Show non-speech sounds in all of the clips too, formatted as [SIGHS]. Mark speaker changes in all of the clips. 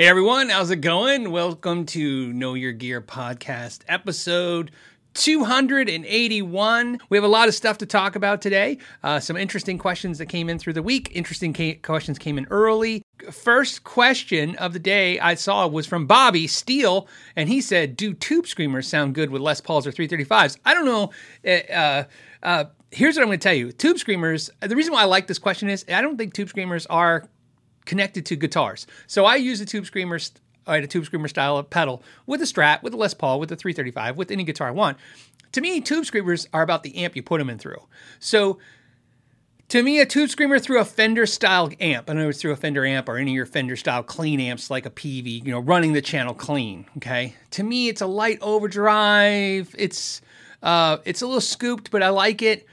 Speaker 1: Hey everyone, how's it going? Welcome to Know Your Gear podcast episode 281. We have a lot of stuff to talk about today. Uh, some interesting questions that came in through the week. Interesting ca- questions came in early. First question of the day I saw was from Bobby Steele, and he said, "Do tube screamers sound good with Les Pauls or 335s?" I don't know. Uh, uh, uh here's what I'm going to tell you: tube screamers. The reason why I like this question is I don't think tube screamers are connected to guitars. So I use a tube screamer, had a tube screamer style pedal with a Strat, with a Les Paul, with a 335, with any guitar I want. To me, tube screamers are about the amp you put them in through. So to me, a tube screamer through a Fender style amp, in other words, through a Fender amp or any of your Fender style clean amps like a Peavey, you know, running the channel clean. Okay. To me, it's a light overdrive. It's uh, it's a little scooped, but I like it,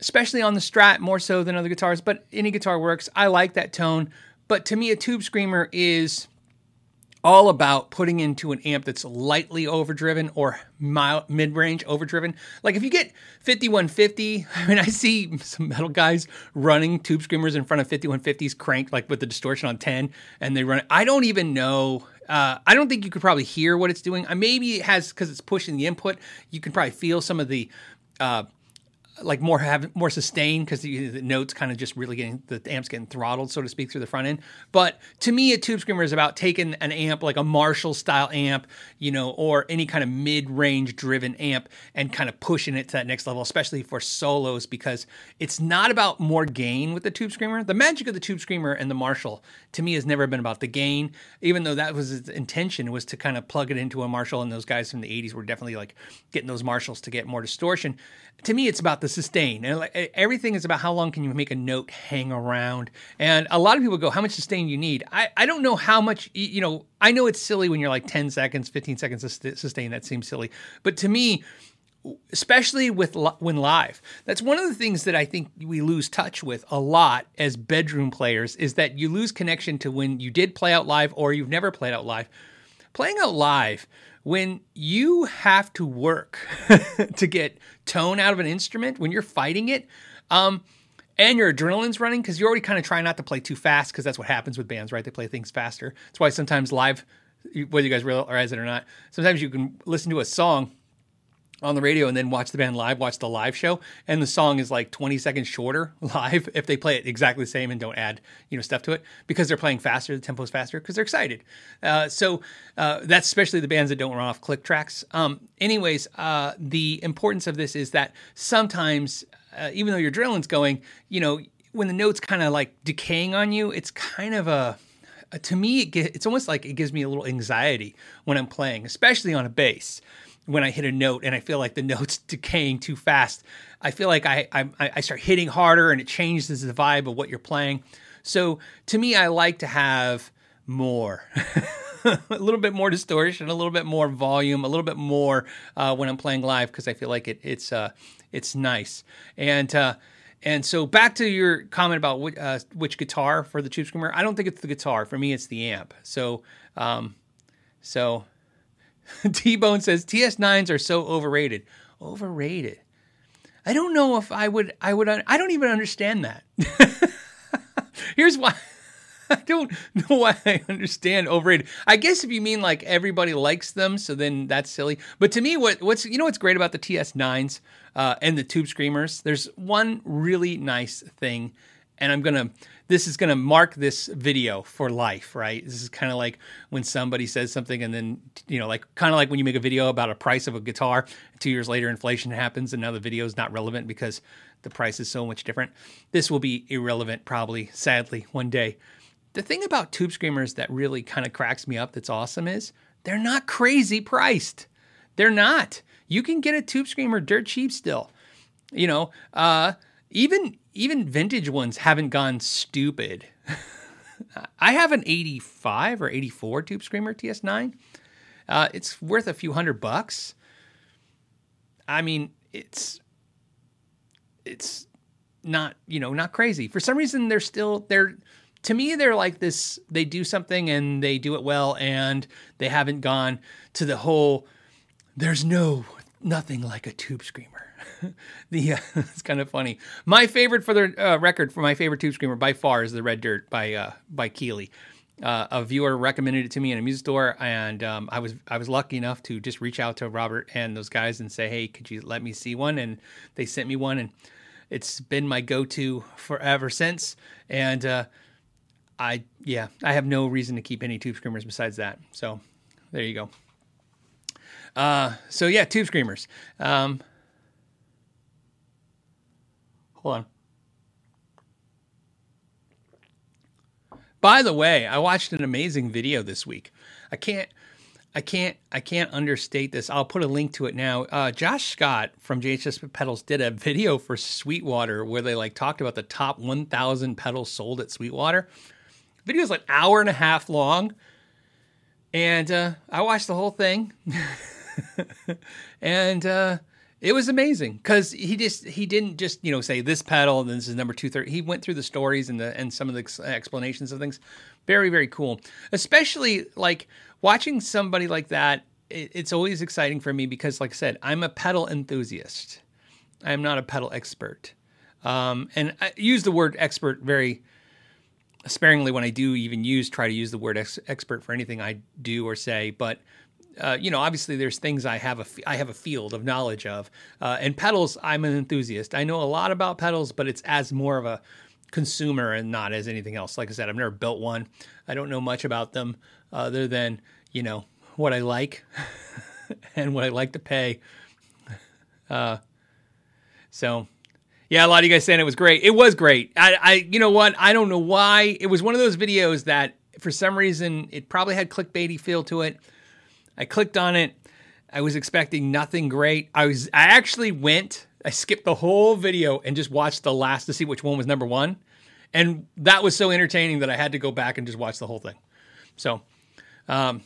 Speaker 1: especially on the Strat more so than other guitars. But any guitar works. I like that tone. But to me, a tube screamer is all about putting into an amp that's lightly overdriven or mid-range overdriven. Like if you get 5150, [LAUGHS] I mean I see some metal guys running tube screamers in front of 5150s cranked like with the distortion on 10 and they run it. I don't even know uh, I don't think you could probably hear what it's doing. Uh, maybe it has because it's pushing the input. You can probably feel some of the uh, like more have more sustained because the, the, notes kind of just really getting the amps getting throttled so to speak through the front end. But to me a tube screamer is about taking an amp like a marshall style amp you know or any kind of mid-range driven amp and kind of pushing it to that next level especially for solos because it's not about more gain with the tube screamer. The magic of the tube screamer and the marshall to me has never been about the gain even though that was its intention was to kind of plug it into a marshall and those guys from the 80s were definitely like getting those marshalls to get more distortion. To me it's about the sustain. And like everything is about how long can you make a note hang around. And a lot of people go, how much sustain you need? I, I don't know how much, you know, I know it's silly when you're like 10 seconds, 15 seconds of sustain. That seems silly. But to me, especially with when live. That's one of the things that I think we lose touch with a lot as bedroom players is that you lose connection to when you did play out live or you've never played out live. Playing out live when you have to work [LAUGHS] to get tone out of an instrument, when you're fighting it, um, and your adrenaline's running, because you're already kind of trying not to play too fast, because that's what happens with bands, right? They play things faster. That's why sometimes live, whether you guys realize it or not, sometimes you can listen to a song on the radio and then watch the band live, watch the live show, and the song is like 20 seconds shorter [LAUGHS] live if they play it exactly the same and don't add you know stuff to it because they're playing faster, the tempo's faster because they're excited. Uh, so uh, that's especially the bands that don't run off click tracks. Um, anyways, uh, the importance of this is that sometimes, uh, even though your adrenaline's going, you know, when the note's kind of like decaying on you, it's kind of a to me, it it's almost like it gives me a little anxiety when I'm playing, especially on a bass when I hit a note and I feel like the [LAUGHS] note's decaying too fast. I feel like I, I, I start hitting harder and it changes the vibe of what you're playing. So to me, I like to have more. [LAUGHS] a little bit more distortion, a little bit more volume, a little bit more uh, when I'm playing live because I feel like it, it's uh, it's nice. And uh, and so back to your comment about which, uh, which guitar for the Tube Screamer. I don't think it's the guitar. For me, it's the amp. So um, so [LAUGHS] T Bone says TS9s are so overrated. Overrated. I don't know if I would. I would. I don't even understand that. [LAUGHS] Here's why. [LAUGHS] I don't know why I understand overrated. I guess if you mean like everybody likes them, so then that's silly. But to me, what what's you know what's great about the TS9s uh, and the Tube Screamers? There's one really nice thing, and I'm gonna this is going to mark this video for life, right? This is kind of like when somebody says something and then, you know, like kind of like when you make a video about a price of a guitar, two years later inflation happens and now the video is not relevant because the price is so much different. This will be irrelevant probably, sadly, one day. The thing about tube screamers that really kind of cracks me up that's awesome is they're not crazy priced. They're not. You can get a tube screamer dirt cheap still. You know, uh, even even vintage ones haven't gone stupid. [LAUGHS] I have an 85 or 84 Tube Screamer TS9. Uh, it's worth a few hundred bucks. I mean, it's it's not you know not crazy. For some reason, they're still they're to me they're like this. They do something and they do it well, and they haven't gone to the whole. There's no nothing like a Tube Screamer [LAUGHS] the uh, [LAUGHS] it's kind of funny. My favorite for the uh, record for my favorite tube screamer by far is the Red Dirt by uh, by Keeley. uh, a viewer recommended it to me in a music store, and um, I was I was lucky enough to just reach out to Robert and those guys and say, hey, could you let me see one? And they sent me one, and it's been my go-to forever since. And uh, I yeah, I have no reason to keep any tube screamers besides that. So there you go. Uh, so yeah, tube screamers. Um, hold on. By the way, I watched an amazing video this week. I can't I can't I can't understate this. I'll put a link to it now. Uh, Josh Scott from JHS Pedals did a video for Sweetwater where they like talked about the top 1,000 pedals sold at Sweetwater. The video is like hour and a half long, and uh, I watched the whole thing, [LAUGHS] and uh, it was amazing because he just he didn't just you know say this pedal and this is number two thirty. He went through the stories and the and some of the explanations of things. Very very cool, especially like watching somebody like that. It, it's always exciting for me because, like I said, I'm a pedal enthusiast. I am not a pedal expert, um, and I use the word expert very sparingly when I do even use try to use the word ex- expert for anything I do or say, but uh, you know, obviously there's things I have a I have a field of knowledge of, uh, and pedals. I'm an enthusiast. I know a lot about pedals, but it's as more of a consumer and not as anything else. Like I said, I've never built one. I don't know much about them other than you know what I like [LAUGHS] and what I like to pay. Uh, so yeah, a lot of you guys saying it was great. It was great. I, I, you know what? I don't know why. It was one of those videos that, for some reason, it probably had clickbaity feel to it. I clicked on it. I was expecting nothing great. I was I actually went, I skipped the whole video and just watched the last to see which one was number 1. And that was so entertaining that I had to go back and just watch the whole thing. So, um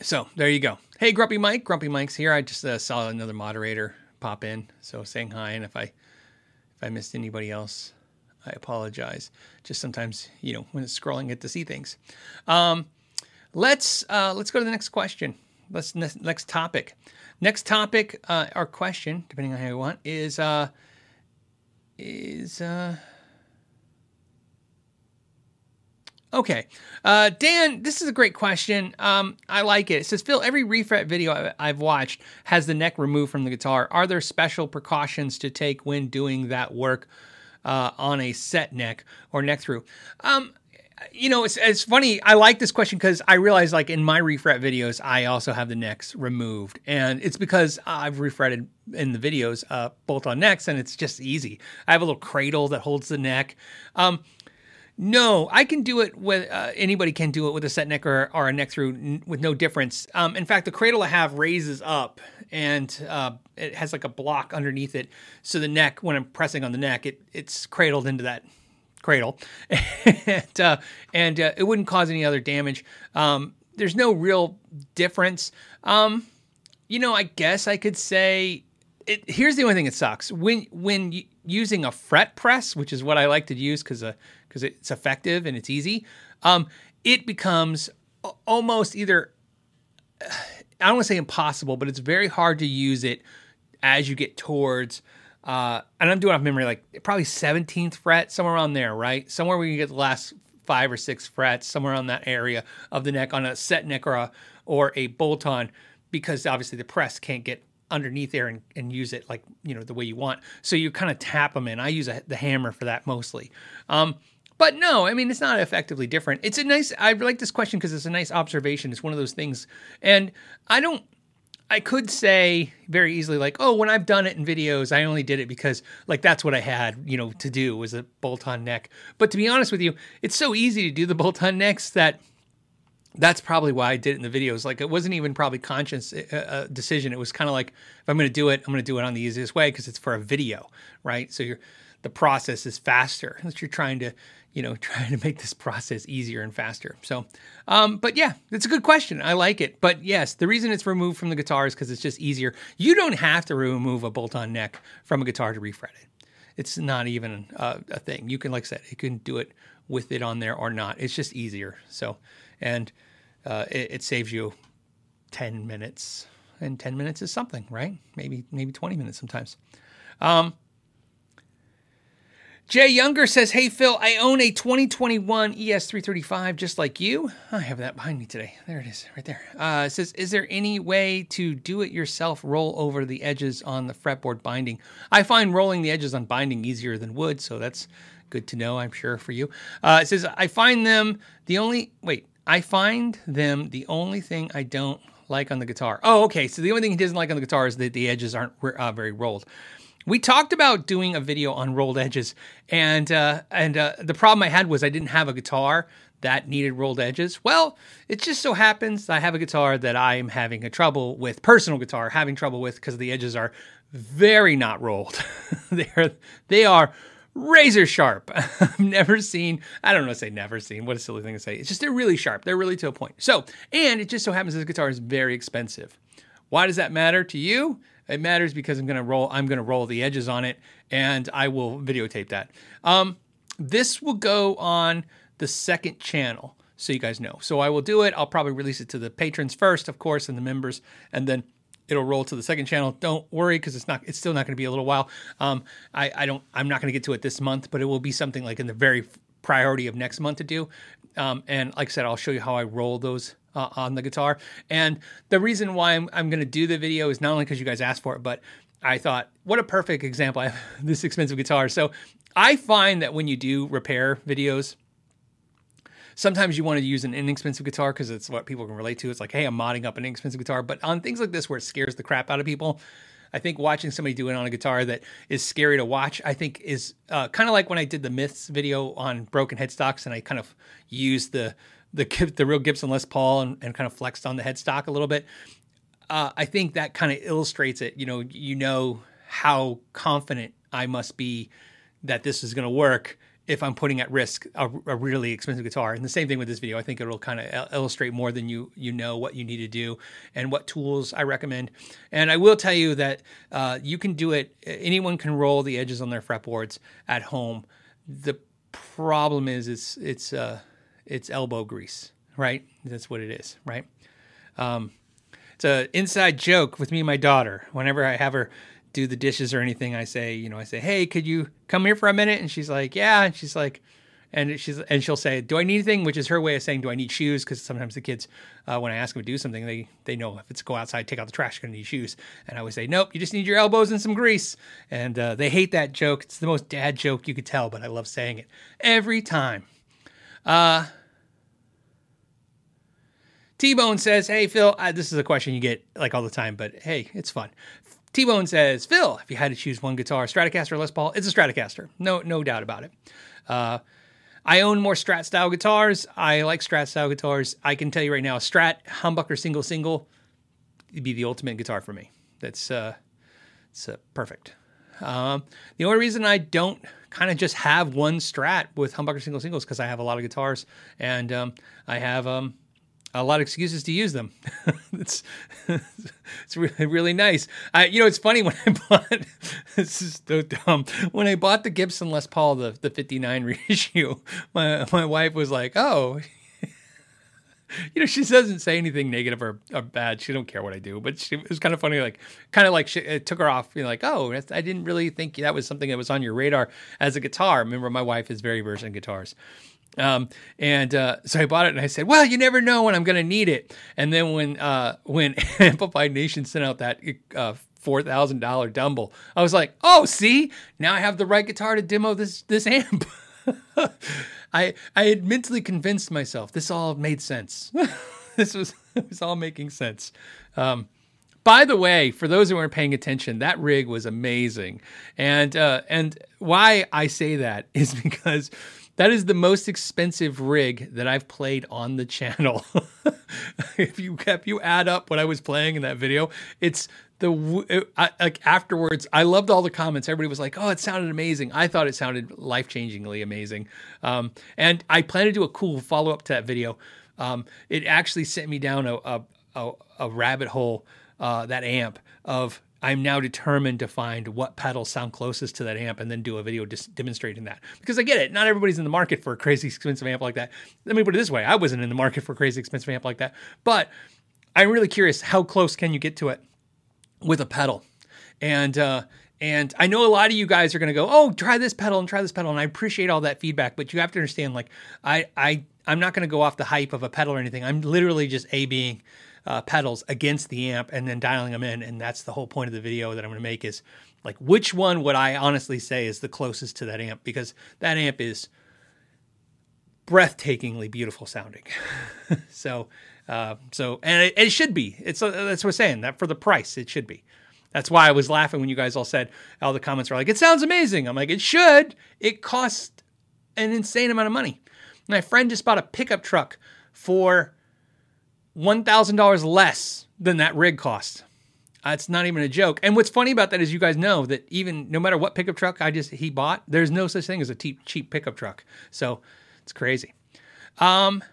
Speaker 1: so there you go. Hey Grumpy Mike, Grumpy Mike's here. I just uh, saw another moderator pop in, so saying hi and if I if I missed anybody else, I apologize. Just sometimes, you know, when it's scrolling, get to see things. Um, Let's uh, let's go to the next question. Let's next topic. Next topic uh, question, depending on how you want, is uh, is uh, okay. Uh, Dan, this is a great question. Um, I like it. It says, Phil, every refret video I've watched has the neck removed from the guitar. Are there special precautions to take when doing that work uh, on a set neck or neck through? Um, you know, it's, it's funny. I like this question because I realize, like in my refret videos, I also have the necks removed, and it's because I've refretted in the videos uh, bolt on necks, and it's just easy. I have a little cradle that holds the neck. Um, no, I can do it with uh, anybody can do it with a set neck or, or a neck through n- with no difference. Um, in fact, the cradle I have raises up and uh, it has like a block underneath it, so the neck, when I'm pressing on the neck, it it's cradled into that cradle, [LAUGHS] and uh, and uh, it wouldn't cause any other damage. Um, there's no real difference. Um, you know, I guess I could say. It, here's the only thing that sucks when when using a fret press, which is what I like to use because because uh, it's effective and it's easy. Um, it becomes almost either [SIGHS] I don't want to say impossible, but it's very hard to use it as you get towards uh, and I'm doing off memory, like probably 17th fret, somewhere around there, right? Somewhere where you get the last five or six frets, somewhere on that area of the neck on a set neck or a or a bolt on, because obviously the press can't get underneath there and, and use it like you know the way you want. So you kind of tap them in. I use a, the hammer for that mostly. Um, but no, I mean it's not effectively different. It's a nice. I like this question because it's a nice observation. It's one of those things, and I don't I could say very easily, like, oh, when I've done it in videos, I only did it because, like, that's what I had, you know, to do was a bolt on neck. But to be honest with you, it's so easy to do the bolt on necks that that's probably why I did it in the videos. Like, it wasn't even probably conscious uh, uh decision. It was kind of like, if I'm going to do it, I'm going to do it on the easiest way because it's for a video, right? So you're the process is faster. That you're trying to you know, [LAUGHS] trying to make this process easier and faster. So, um, but yeah, it's a good question. I like it. But yes, the reason it's removed from the guitar is because it's just easier. You don't have to remove a bolt on neck from a guitar to refret it. It's not even a, thing. You can, like I said, you can do it with it on there or not. It's just easier. So, and uh, it, it saves you 10 minutes. And 10 minutes is something, right? Maybe, maybe 20 minutes sometimes. Um, Jay Younger says, Hey Phil, I own a 2021 ES335 just like you. I have that behind me today. There it is, right there. Uh, it says, Is there any way to do it yourself roll over the edges on the fretboard binding? I find rolling the edges on binding easier than wood, so that's good to know, I'm sure, for you. Uh, it says, I find them the only, wait, I find them the only thing I don't like on the guitar. Oh, okay. So the only thing he doesn't like on the guitar is that the edges aren't uh, very rolled. We talked about doing a video on rolled edges, and uh, and uh, the problem I had was I didn't have a guitar that needed rolled edges. Well, it just so happens I have a guitar that I am having a trouble with, personal guitar, having trouble with because the edges are very not rolled. [LAUGHS] they are they are razor sharp. [LAUGHS] I've never seen, I don't know, say never seen. What a silly thing to say. It's just they're really sharp. They're really to a point. So, and it just so happens this guitar is very expensive. Why does that matter to you? It matters because I'm gonna roll. I'm gonna roll the edges on it, and I will videotape that. Um, this will go on the second channel, so you guys know. So I will do it. I'll probably release it to the patrons first, of course, and the members, and then it'll roll to the second channel. Don't worry because it's not. It's still not going to be a little while. Um, I, I don't. I'm not going to get to it this month, but it will be something like in the very priority of next month to do. Um, and like I said, I'll show you how I roll those uh, on the guitar. And the reason why I'm, I'm going to do the video is not only because you guys asked for it, but I thought, what a perfect example. I have [LAUGHS] this expensive guitar. So I find that when you do repair videos, sometimes you want to use an inexpensive guitar because it's what people can relate to. It's like, hey, I'm modding up an inexpensive guitar. But on things like this where it scares the crap out of people, I think watching somebody do it on a guitar that is scary to watch, I think is uh, kind of like when I did the myths video on broken headstocks and I kind of used the the the real Gibson Les Paul and, and kind of flexed on the headstock a little bit. Uh, I think that kind of illustrates it. You know, you know how confident I must be that this is going to work if I'm putting at risk a, a, really expensive guitar. And the same thing with this video. I think it'll kind of illustrate more than you you know what you need to do and what tools I recommend. And I will tell you that uh, you can do it. Anyone can roll the edges on their fretboards at home. The problem is it's it's uh, it's elbow grease, right? That's what it is, right? Um, it's an inside joke with me and my daughter. Whenever I have her do the dishes or anything, I say, you know, I say, "Hey, could you come here for a minute?" And she's like, "Yeah." And she's like, and she's and she'll say, "Do I need anything?" Which is her way of saying, "Do I need shoes?" Because sometimes the kids, uh, when I ask them to do something, they they know if it's go outside, take out the trash, going to need shoes. And I always say, "Nope, you just need your elbows and some grease." And uh, they hate that joke. It's the most dad joke you could tell, but I love saying it every time. Uh, T Bone says, Hey, Phil, uh, this is a question you get like all the time, but hey, it's fun. T Bone says, Phil, if you had to choose one guitar, Stratocaster or Les Paul, it's a Stratocaster. No, no doubt about it. Uh, I own more Strat style guitars. I like Strat style guitars. I can tell you right now, Strat humbucker single single would be the ultimate guitar for me. That's uh, it's uh, perfect. Um, the only reason I don't kind of just have one Strat with humbucker single singles because I have a lot of guitars and um, I have um, a lot of excuses to use them. [LAUGHS] it's [LAUGHS] it's really really nice. I you know it's funny when I [LAUGHS] bought this is so dumb. When I bought the Gibson Les Paul the the 59 reissue, my my wife was like, "Oh, you know, she doesn't say anything negative or, or bad. She don't care what I do, but she, it was kind of funny. Like, kind of like she, it took her off. You know, like, oh, I didn't really think that was something that was on your radar as a guitar. Remember, my wife is very versed in guitars. Um, and uh, so I bought it, and I said, "Well, you never know when I'm going to need it." And then when uh, when [LAUGHS] Amplified Nation sent out that uh, four thousand dollar Dumble, I was like, "Oh, see, now I have the right guitar to demo this this amp." [LAUGHS] I I had mentally convinced myself this all made sense. [LAUGHS] this was it was all making sense. Um, by the way, for those who weren't paying attention, that rig was amazing, and uh, and why I say that is because that is the most expensive rig that I've played on the channel. [LAUGHS] if you if you add up what I was playing in that video, it's the I, like afterwards. I loved all the comments. Everybody was like, "Oh, it sounded amazing." I thought it sounded life changingly amazing. Um, and I plan to do a cool follow up to that video. Um, it actually sent me down a a, a, a rabbit hole. Uh, that amp of I'm now determined to find what pedals sound closest to that amp and then do a video demonstrating that. Because I get it, not everybody's in the market for a crazy expensive amp like that. Let me put it this way I wasn't in the market for a crazy expensive amp like that. But I'm really curious how close can you get to it with a pedal? And, uh, And I know a lot of you guys are going to go, "Oh, try this pedal and try this pedal," and I appreciate all that feedback. But you have to understand, like, I I I'm not going to go off the hype of a pedal or anything. I'm literally just a being uh, pedals against the amp and then dialing them in, and that's the whole point of the video that I'm going to make is like which one would I honestly say is the closest to that amp because that amp is breathtakingly beautiful sounding. [LAUGHS] so, uh, so and it, it, should be. It's uh, that's what I'm saying. That for the price, it should be. That's why I was laughing when you guys all said all the comments were like, "It sounds amazing." I'm like, "It should." It costs an insane amount of money. My friend just bought a pickup truck for one thousand dollars less than that rig cost. It's not even a joke. And what's funny about that is you guys know that even no matter what pickup truck I just he bought, there's no such thing as a cheap cheap pickup truck. So it's crazy. Um,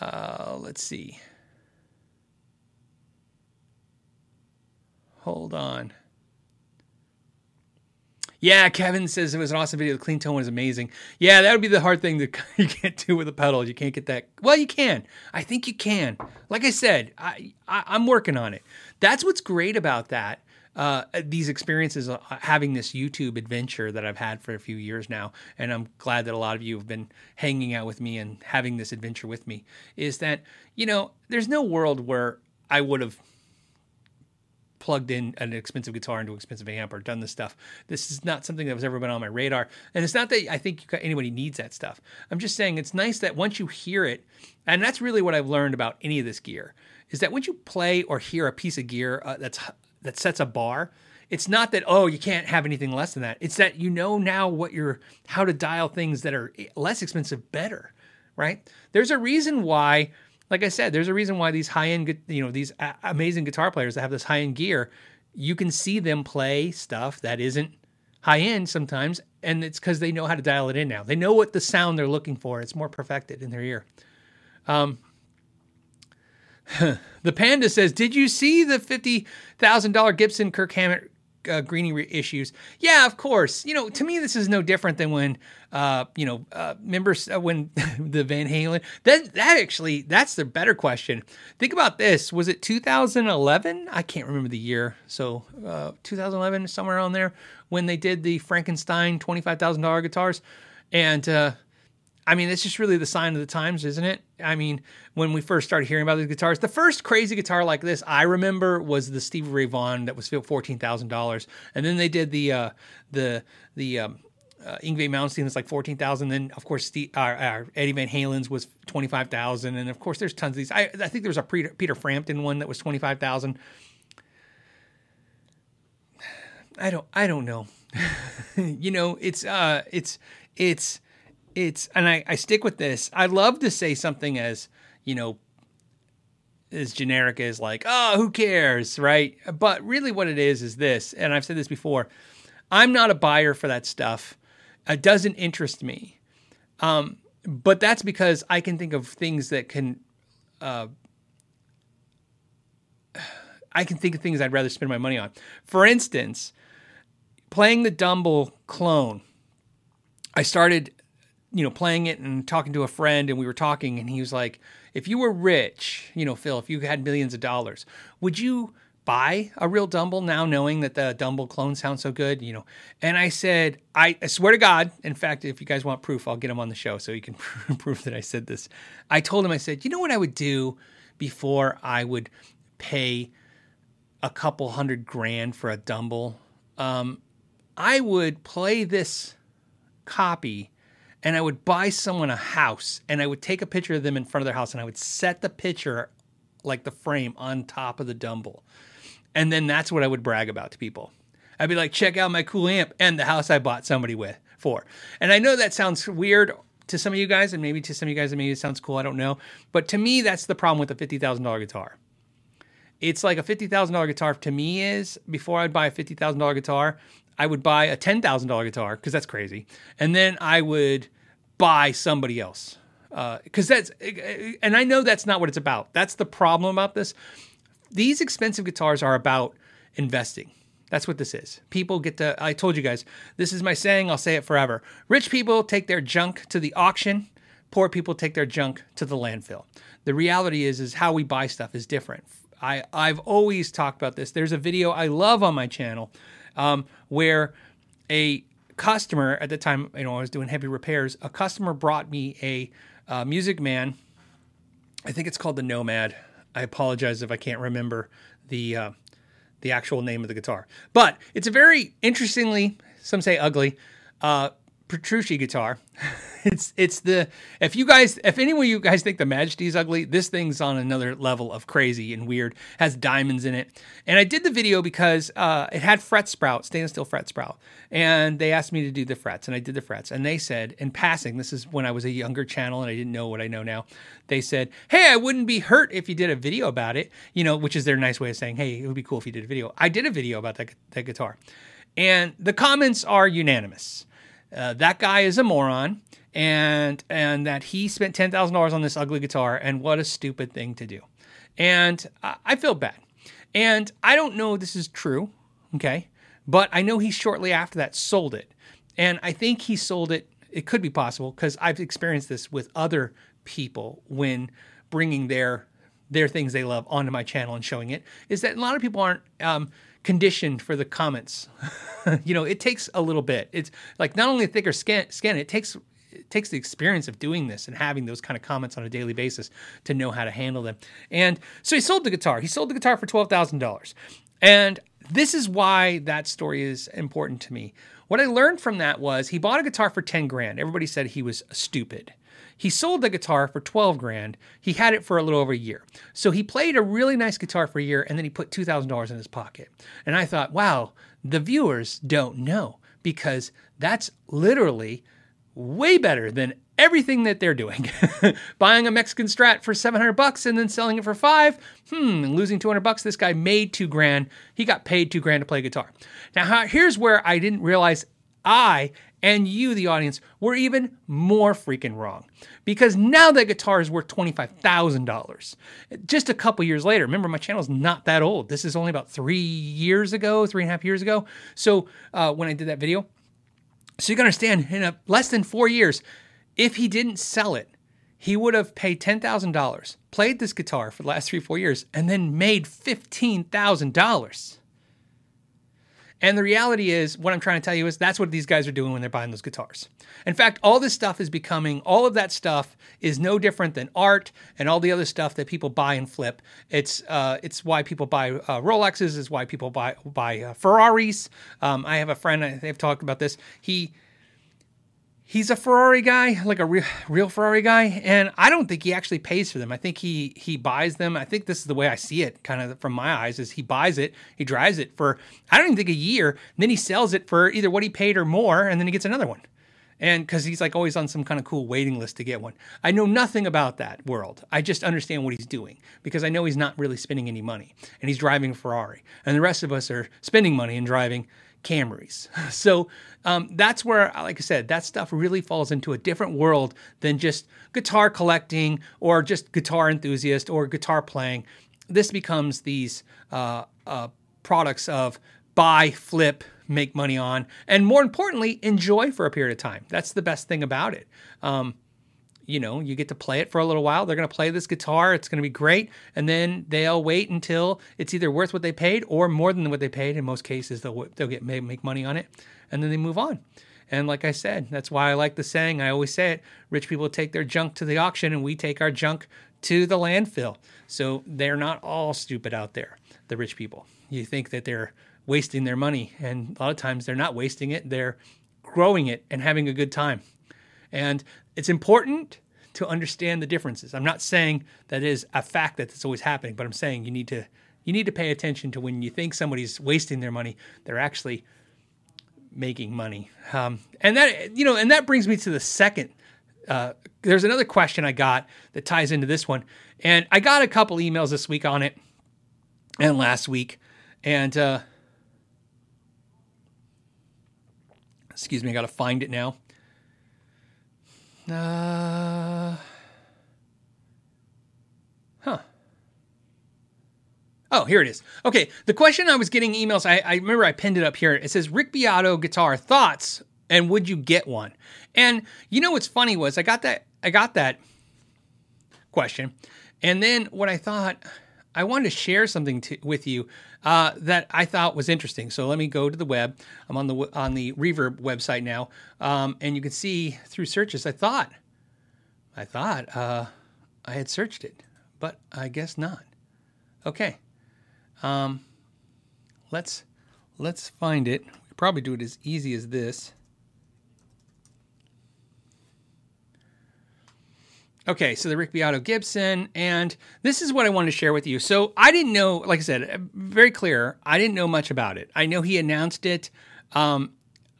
Speaker 1: uh, let's see. Hold on. Yeah, Kevin says it was an awesome video. The clean tone was amazing. Yeah, that would be the hard thing that [LAUGHS] you can't do with a pedal. You can't get that. Well, you can. I think you can. Like I said, I, I I'm working on it. That's what's great about that uh, these experiences uh, having this YouTube adventure that I've had for a few years now, and I'm glad that a lot of you have been hanging out with me and having this adventure with me, is that, you know, there's no world where I would have plugged in an expensive guitar into an expensive amp or done this stuff. This is not something that was ever been on my radar. And it's not that I think anybody needs that stuff. I'm just saying it's nice that once you hear it, and that's really what I've learned about any of this gear, is that once you play or hear a piece of gear uh, that's that sets a bar. It's not that oh you can't have anything less than that. It's that you know now what you're how to dial things that are less expensive better, right? There's a reason why like I said, there's a reason why these high end, you know, these amazing guitar players that have this high end gear, you can see them play stuff that isn't high end sometimes, and it's because they know how to dial it in now. They know what the sound they're looking for. It's more perfected in their ear. Um, [LAUGHS] the panda says, "Did you see the fifty thousand dollar Gibson Kirk Hammett uh, Greeny issues?" Yeah, of course. You know, to me, this is no different than when, uh, you know, uh, members uh, when [LAUGHS] the Van Halen. That that actually that's the better question. Think about this: Was it 2011? I can't remember the year. So uh, 2011, somewhere on there, when they did the Frankenstein twenty five thousand dollar guitars, and uh, I mean, it's just really the sign of the times, isn't it? I mean, when we first started hearing about these guitars, the first crazy guitar like this I remember was the Stevie Ray Vaughan that was fourteen thousand dollars, and then they did the uh, the the um, uh, Yngwie Malmsteen was like fourteen thousand. Then of course Steve, uh, uh, Eddie Van Halen's was twenty five thousand, and of course there's tons of these. I, I think there was a Peter, Peter Frampton one that was twenty five thousand. [SIGHS] I don't I don't know. [LAUGHS] you know, it's uh it's it's it's and I, I stick with this. I love to say something as you know as generic as like oh who cares? Right? But really what it is is this and i've said this before i'm not a buyer for that stuff. It doesn't interest me. Um, but that's because i can think of things that can uh, i can think of things i'd rather spend my money on. For instance playing the dumble clone i started you know, playing it and talking to a friend, and we were talking, and he was like, "If you were rich, you know, Phil, if you had millions of dollars, would you buy a real Dumble now, knowing that the Dumble clone sounds so good?" You know, and I said, I, I swear to God, in fact, if you guys want proof, I'll get him on the show so you can [LAUGHS] prove that I said this. I told him, I said, you know what I would do before I would pay a couple hundred grand for a Dumble? Um, I would play this copy and I would buy someone a house and I would take a picture of them in front of their house and I would set the picture like the frame on top of the Dumble. And then that's what I would brag about to people. I'd be like, check out my cool amp and the house I bought somebody with for. And I know that sounds weird to some of you guys, and maybe to some of you guys, maybe it sounds cool. I don't know. But to me, that's the problem with a $50,000 guitar. It's like a $50,000 guitar to me is before I'd buy a $50,000 guitar, I would buy a $10,000 guitar because that's crazy. And then I would buy somebody else. Because uh, that's, and I know that's not what it's about. That's the problem about this. These expensive guitars are about investing. That's what this is. People get to, I told you guys, this is my saying, I'll say it forever. Rich people take their junk to the auction, poor people take their junk to the landfill. The reality is, is how we buy stuff is different. I I've always talked about this. There's a video I love on my channel um, where a customer at the time, you know, I was doing heavy repairs. A customer brought me a uh, Music Man. I think it's called the Nomad. I apologize if I can't remember the uh, the actual name of the guitar, but it's a very interestingly, some say ugly, uh, Petrucci guitar. [LAUGHS] it's it's the if you guys if anyone of you guys think the Majesty is ugly, this thing's on another level of crazy and weird. Has diamonds in it, and I did the video because uh, it had fret sprout, stainless steel fret sprout, and they asked me to do the frets, and I did the frets, and they said in passing, this is when I was a younger channel and I didn't know what I know now. They said, "Hey, I wouldn't be hurt if you did a video about it," you know, which is their nice way of saying, "Hey, it would be cool if you did a video." I did a video about that that guitar, and the comments are unanimous uh, that guy is a moron and and that he spent $10,000 on this ugly guitar and what a stupid thing to do. And I, I feel bad. And I don't know this is true, okay? But I know he shortly after that sold it. And I think he sold it it could be possible because I've experienced this with other people when bringing their their things they love onto my channel and showing it is that a lot of people aren't um, conditioned for the comments. [LAUGHS] you know, it takes a little bit. It's like not only a thicker skin, skin it takes it takes the experience of doing this and having those kind of comments on a daily basis to know how to handle them. And so he sold the guitar. He sold the guitar for twelve thousand dollars. And this is why that story is important to me. What I learned from that was he bought a guitar for 10 grand. Everybody said he was stupid. He sold the guitar for 12 grand. He had it for a little over a year. So he played a really nice guitar for a year and then he put $2,000 in his pocket. And I thought, wow, the viewers don't know because that's literally way better than everything that they're doing. [LAUGHS] Buying a Mexican Strat for 700 bucks and then selling it for 5, hmm, losing 200 bucks. This guy made 2 grand. He got paid 2 grand to play guitar. Now, here's where I didn't realize I and you, the audience, were even more freaking wrong. Because now that guitar is worth $25,000. Just a couple years later, remember, my channel is not that old. This is only about three years ago, three and a half years ago. So uh, when I did that video, so you can understand, in a, less than four years, if he didn't sell it, he would have paid $10,000, played this guitar for the last three, four years, and then made $15,000. And the reality is, what I'm trying to tell you is that's what these guys are doing when they're buying those guitars. In fact, all this stuff is becoming, all of that stuff is no different than art and all the other stuff that people buy and flip. It's uh, it's why people buy uh, Rolexes, is why people buy buy uh, Ferraris. Um, I have a friend, I've talked about this. He he's a Ferrari guy, like a real, real Ferrari guy, and I don't think he actually pays for them. I think he he buys them. I think this is the way I see it, kind of from my eyes, is he buys it, he drives it for I don't even think a year, then he sells it for either what he paid or more, and then he gets another one. And because he's like always on some kind of cool waiting list to get one. I know nothing about that world. I just understand what he's doing because I know he's not really spending any money and he's driving a Ferrari. And the rest of us are spending money and driving Camrys. [LAUGHS] So um, that's where, like I said, that stuff really falls into a different world than just guitar collecting or just guitar enthusiast or guitar playing. This becomes these uh, uh, products of buy, flip, make money on, and more importantly, enjoy for a period of time. That's the best thing about it. Um, you know, you get to play it for a little while. They're going to play this guitar. It's going to be great. And then they'll wait until it's either worth what they paid or more than what they paid. In most cases, they'll, they'll get make money on it and then they move on. And like I said, that's why I like the saying. I always say it rich people take their junk to the auction and we take our junk to the landfill. So they're not all stupid out there, the rich people. You think that they're wasting their money, and a lot of times they're not wasting it, they're growing it and having a good time. And it's important to understand the differences. I'm not saying that is a fact that it's always happening, but I'm saying you need to you need to pay attention to when you think somebody's wasting their money, they're actually making money. Um, and that you know, and that brings me to the second. Uh, there's another question I got that ties into this one, and I got a couple emails this week on it, and last week, and uh, excuse me, I got to find it now. Uh, Oh, here it is. Okay, the question I was getting emails, I, I remember I pinned it up here. It says Rick Beato guitar thoughts, and would you get one? And you know what's funny was I got that I got that question, and then what I thought, I wanted to share something to, with you uh, that I thought was interesting. So let me go to the web. I'm on the on the Reverb website now, um, and you can see through searches. I thought, I thought uh, I had searched it, but I guess not. Okay, um, let's let's find it. We probably do it as easy as this. Okay, so the Rick Beato Gibson, and this is what I wanted to share with you. So I didn't know, like I said, uh, very clear. I didn't know much about it. I know he announced it, um,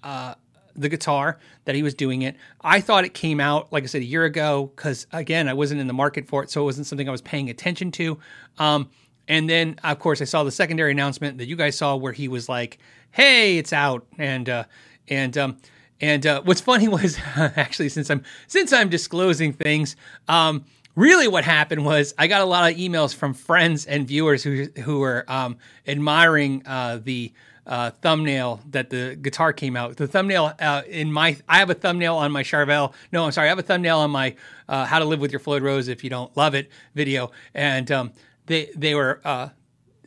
Speaker 1: uh, the guitar that he was doing it. I thought it came out, like I said, a year ago, because again, I wasn't in the market for it, so it wasn't something I was paying attention to. Um, and then, of course, I saw the secondary announcement that you guys saw, where he was like, "Hey, it's out," and uh, and um, and uh, what's funny [LAUGHS] was actually since I'm since I'm disclosing things, um, really what happened was I got a lot of emails from friends and viewers who who were um, admiring uh, the uh, thumbnail that the guitar came out. The thumbnail uh, in my I have a thumbnail on my Charvel. No, I'm sorry, I have a thumbnail on my uh, How to Live with Your Floyd Rose if you don't love it video, and um, they they were uh,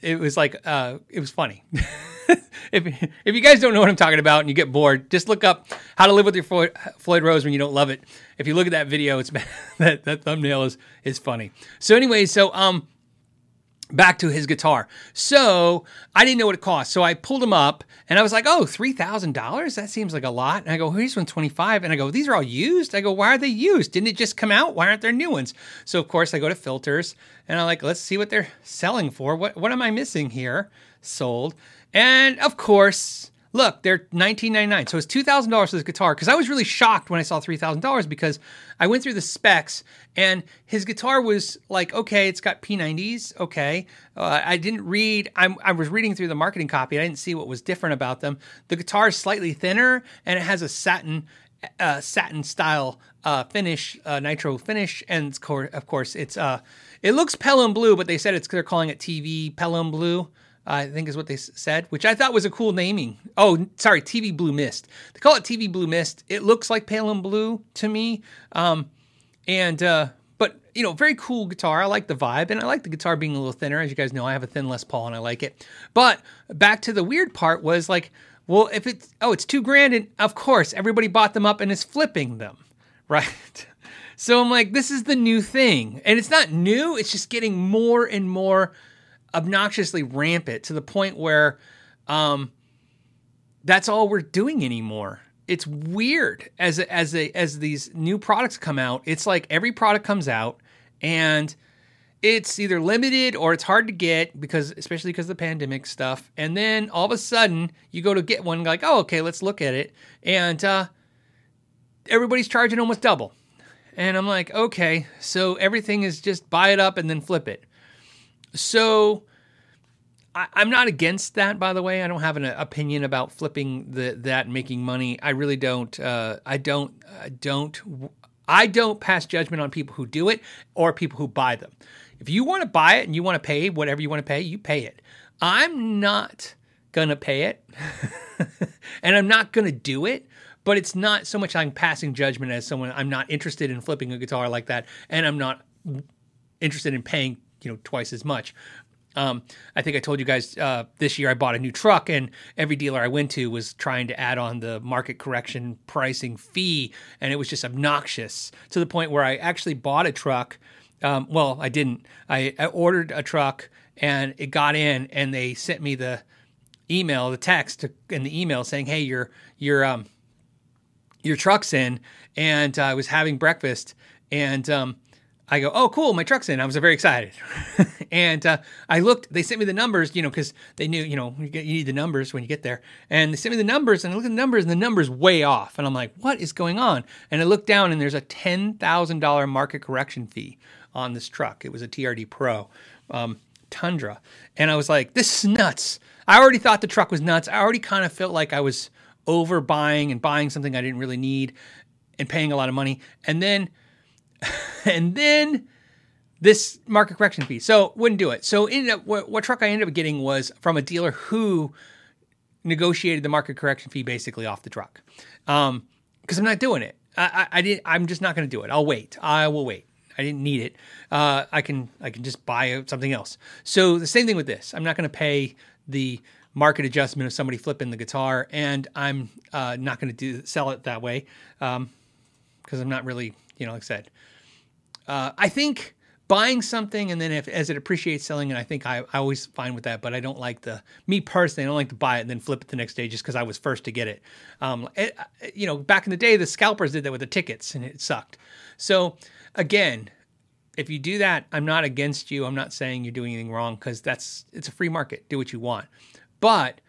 Speaker 1: it was like uh, it was funny. [LAUGHS] if if you guys don't know what I'm talking about and you get bored, just look up how to live with your Floyd, Floyd Rose when you don't love it. If you look at that video, it's [LAUGHS] that that thumbnail is is funny. So anyway, so um back to his guitar. So I didn't know what it cost. So I pulled him up and I was like, oh, $3,000? That seems like a lot. And I go, here's one 25. And I go, these are all used. I go, why are they used? Didn't it just come out? Why aren't there new ones? So of course I go to filters and I'm like, let's see what they're selling for. What, what am I missing here? Sold. And of course, look, they're $19.99. So it's $2,000 for this guitar. Because I was really shocked when I saw $3,000 because I went through the specs and his guitar was like, okay, it's got P90s. Okay. Uh, I didn't read, I'm, i was reading through the marketing copy. I didn't see what was different about them. The guitar is slightly thinner and it has a satin. Uh, satin style uh, finish, uh, nitro finish, and of course it's uh, it looks Pelham blue, but they said it's they're calling it TV Pelham blue. I think is what they said, which I thought was a cool naming. Oh, sorry, TV Blue Mist. They call it TV Blue Mist. It looks like Pelham Blue to me. Um, and, uh, but, you know, very cool guitar. I like the vibe and I like the guitar being a little thinner. As you guys know, I have a thin Les Paul and I like it. But back to the weird part was like, well, if it's, oh, it's two grand. And of course, everybody bought them up and is flipping them, [LAUGHS] right? so I'm like, this is the new thing. And it's not new, it's just getting more and more obnoxiously rampant to the point where um, that's all we're doing anymore. It's weird as as a, as these new products come out. It's like every product comes out and it's either limited or it's hard to get because especially because of the pandemic stuff. And then all of a sudden you go to get one like, "Oh, okay, let's look at it." And uh, everybody's charging almost double. And I'm like, "Okay, so everything is just buy it up and then flip it." So I, am not against that, by the way. I don't have an opinion about flipping the that making money. I really don't. Uh, I don't. I don't. I don't pass judgment on people who do it or people who buy them. If you want to buy it and you want to pay whatever you want to pay, you pay it. I'm not gonna pay it, [LAUGHS] and I'm not gonna do it. But it's not so much I'm passing judgment as someone I'm not interested in flipping a guitar like that, and I'm not interested in paying you know twice as much. Um, I think I told you guys uh, this year I bought a new truck, and every dealer I went to was trying to add on the market correction pricing fee, and it was just obnoxious to the point where I actually bought a truck. Um, well, I didn't. I, I, ordered a truck, and it got in, and they sent me the email, the text in the email saying, "Hey, your your um, your truck's in," and uh, I was having breakfast, and um, I go, oh, cool, my truck's in. I was very excited. [LAUGHS] and uh, I looked, they sent me the numbers, you know, because they knew, you know, you, get, you, need the numbers when you get there. And they sent me the numbers, and I look at the numbers, and the numbers way off. And I'm like, what is going on? And I looked down, and there's a $10,000 market correction fee on this truck. It was a TRD Pro um, Tundra. And I was like, this is nuts. I already thought the truck was nuts. I already kind of felt like I was overbuying and buying something I didn't really need and paying a lot of money. And then [LAUGHS] and then this market correction fee. So wouldn't do it. So ended up, what, what truck I ended up getting was from a dealer who negotiated the market correction fee basically off the truck. Um, because I'm not doing it. I, I, I did. I'm just not going to do it. I'll wait. I will wait. I didn't need it. Uh, I can I can just buy something else. So the same thing with this. I'm not going to pay the market adjustment of somebody flipping the guitar, and I'm uh, not going to sell it that way because um, I'm not really you know like I said. Uh, I think buying something and then if as it appreciates selling it, I think I, I always fine with that. But I don't like the me personally. I don't like to buy it and then flip it the next day just because I was first to get it. Um, it, you know, back in the day, the scalpers did that with the tickets and it sucked. So again, if you do that, I'm not against you. I'm not saying you're doing anything wrong because that's it's a free market. Do what you want. But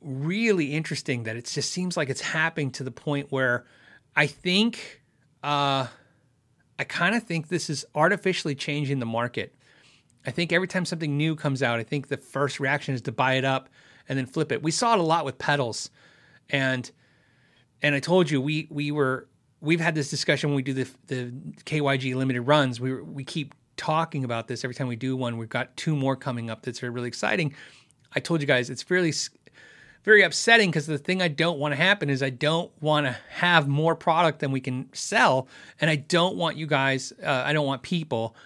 Speaker 1: really interesting that it just seems like it's happening to the point where I think. Uh, I kind of think this is artificially changing the market. I think every time something new comes out, I think the first reaction is to buy it up and then flip it. We saw it a lot with pedals, and and I told you we we were we've had this discussion when we do the the KYG limited runs. We we keep talking about this every time we do one. We've got two more coming up that's really exciting. I told you guys it's fairly very upsetting because the thing I don't want to happen is I don't want to have more product than we can sell, and I don't want you guys, uh, I don't want people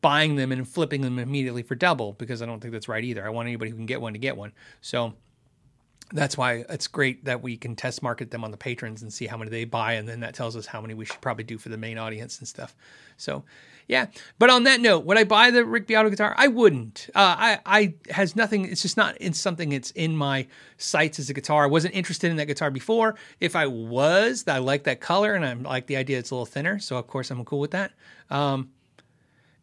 Speaker 1: buying them and flipping them immediately for double because I don't think that's right either. I want anybody who can get one to get one. So that's why it's great that we can test market them on the patrons and see how many they buy, and then that tells us how many we should probably do for the main audience and stuff. So yeah. But on that note, would I buy the Rick Beato guitar? I wouldn't. Uh, I I has nothing. It's just not in something. It's in my sights as a guitar. I wasn't interested in that guitar before. If I was, I like that color and I like the idea it's a little thinner. So of course I'm cool with that. Um,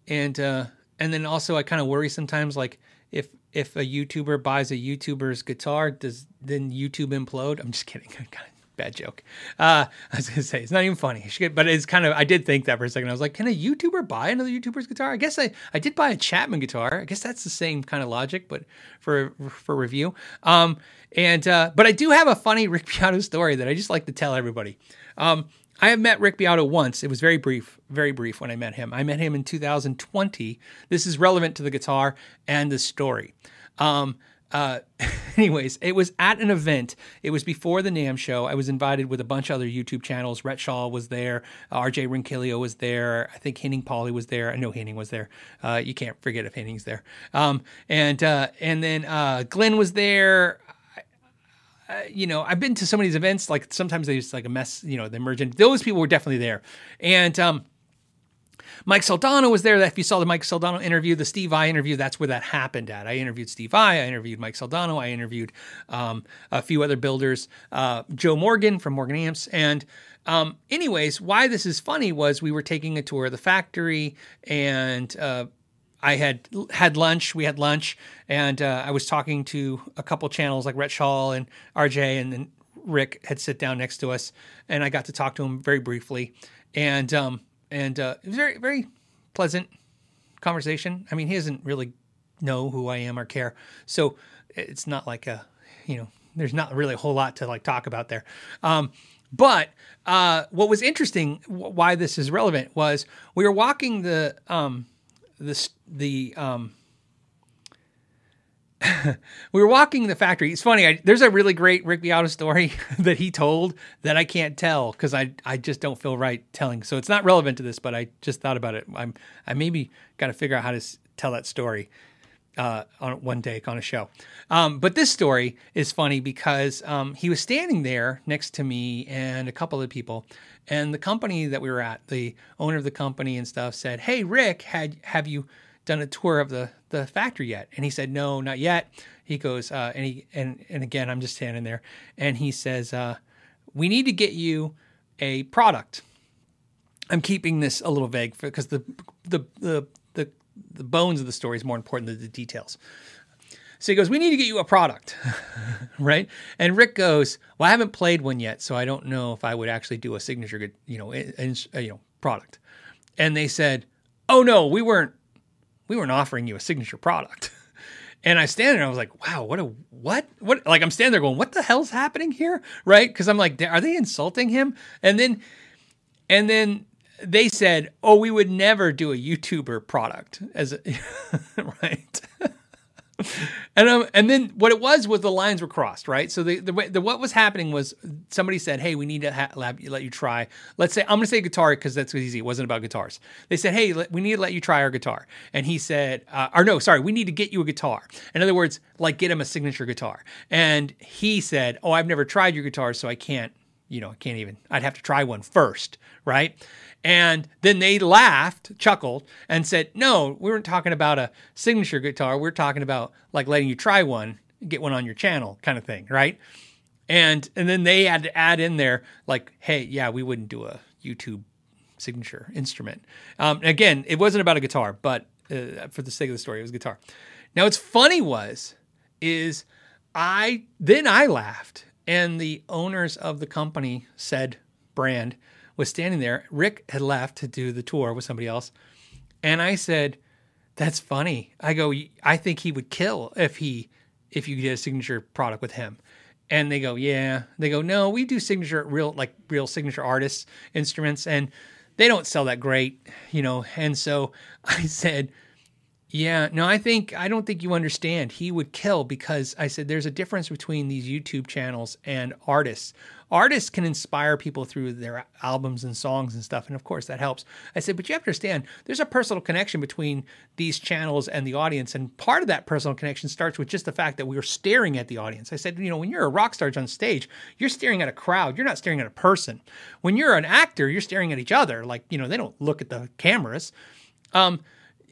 Speaker 1: and uh, and then also I kind of worry sometimes like if if a YouTuber buys a YouTuber's guitar, does then YouTube implode? I'm just kidding. [LAUGHS] bad joke. Uh, [LAUGHS] I was gonna say it's not even funny, but it's kind of. I did think that for a second. I was like, can a YouTuber buy another YouTuber's guitar? I guess I I did buy a Chapman guitar. I guess that's the same kind of logic, but for for review. Um, and uh, but I do have a funny [LAUGHS] Rick Beato story that I just like to tell everybody. Um, I have met Rick Beato once. It was very brief, very brief when I met him. I met him in 2020. This is relevant to the guitar and the story. Um, uh, [LAUGHS] anyways, it was at an event. It was before the NAMM show. I was invited with a bunch of other YouTube channels. Rhett Shull was there. RJ Ronquillo was there. I think Henning Pauly was there. I know Henning was there. Uh, you can't forget if Henning's there. Um, and uh, and then uh, Glenn was there. Uh, you know, I've been to some of these events. Like sometimes they just like a mess. You know, the emergent. Those people were definitely there. And um, Mike Soldano was there. If you saw the Mike Soldano interview, the Steve Vai interview, that's where that happened at. I interviewed Steve Vai, I interviewed Mike Soldano, I interviewed um, a few other builders, uh, Joe Morgan from Morgan Amps, and um, anyways, why this is funny was we were taking a tour of the factory and. Uh, I had had lunch. We had lunch, and uh, I was talking to a couple channels like Rhett Shull and RJ, and then Rick had sit down next to us, and I got to talk to him very briefly. And um, and uh, it was very very pleasant conversation. I mean, he doesn't really know who I am or care, so it's not like a you know there's not really a whole lot to like talk about there. Um, but uh, what was interesting, why this is relevant, was we were walking the um, the the um, [LAUGHS] we were walking the factory. It's funny. I, there's a really great Rick Beato story [LAUGHS] that he told that I can't tell because I I just don't feel right telling. So it's not relevant to this, but I just thought about it. I'm I maybe got to figure out how to s- tell that story uh, on one take on a show. Um, but this story is funny because um, he was standing there next to me and a couple of people, and the company that we were at, the owner of the company and stuff, said, "Hey, Rick, had have you?" Done a tour of the the factory yet? And he said, no, not yet. He goes, uh, and he and and again, I'm just standing there, and he says, uh, we need to get you a product. I'm keeping this a little vague because the, the the the the bones of the story is more important than the details. So he goes, "We need to get you a product, [LAUGHS] right?" And Rick goes, "Well, I haven't played one yet, so I don't know if I would actually do a signature, you know, in, you know, product." And they said, "Oh no, we weren't we weren't offering you a signature product. [LAUGHS] And I stand there and I was like, wow, what a what? What like I'm standing there going, what the hell's happening here? Right? Because I'm like, are they insulting him? And then and then they said, "Oh, we would never do a YouTuber product as a, [LAUGHS] right." [LAUGHS] and um, and then what it was was the lines were crossed, right? So the the, way, the what was happening was somebody said, "Hey, we need to ha- let you try." Let's say I'm going to say guitar because that's easy. It wasn't about guitars. They said, "Hey, we need to let you try our guitar," and he said, uh, "Or no, sorry, we need to get you a guitar." In other words, like get him a signature guitar. And he said, "Oh, I've never tried your guitar, so I can't." You know, I can't even. I'd have to try one first, right? And then they laughed, chuckled, and said, No, we weren't talking about a signature guitar. We're talking about like letting you try one, get one on your channel kind of thing, right? And and then they had to add in there, like, hey, yeah, we wouldn't do a YouTube signature instrument. Um, again, it wasn't about a guitar, but uh, for the sake of the story, it was guitar. Now, what's funny was, is I then I laughed, and the owners of the company said, brand, was standing there. Rick had left to do the tour with somebody else. And I said, That's funny. I go, I think he would kill if he if you did a signature product with him. And they go, Yeah. They go, No, we do signature real like real signature artists instruments and they don't sell that great, you know. And so [LAUGHS] I said, yeah, no, I think I don't think you understand. He would kill because I said there's a difference between these YouTube channels and artists. Artists can inspire people through their albums and songs and stuff, and of course that helps. I said, but you have to understand there's a personal connection between these channels and the audience, and part of that personal connection starts with just the fact that we are staring at the audience. I said, you know, when you're a rock star on stage, you're staring at a crowd, you're not staring at a person. When you're an actor, you're staring at each other. Like you know, they don't look at the cameras. Um,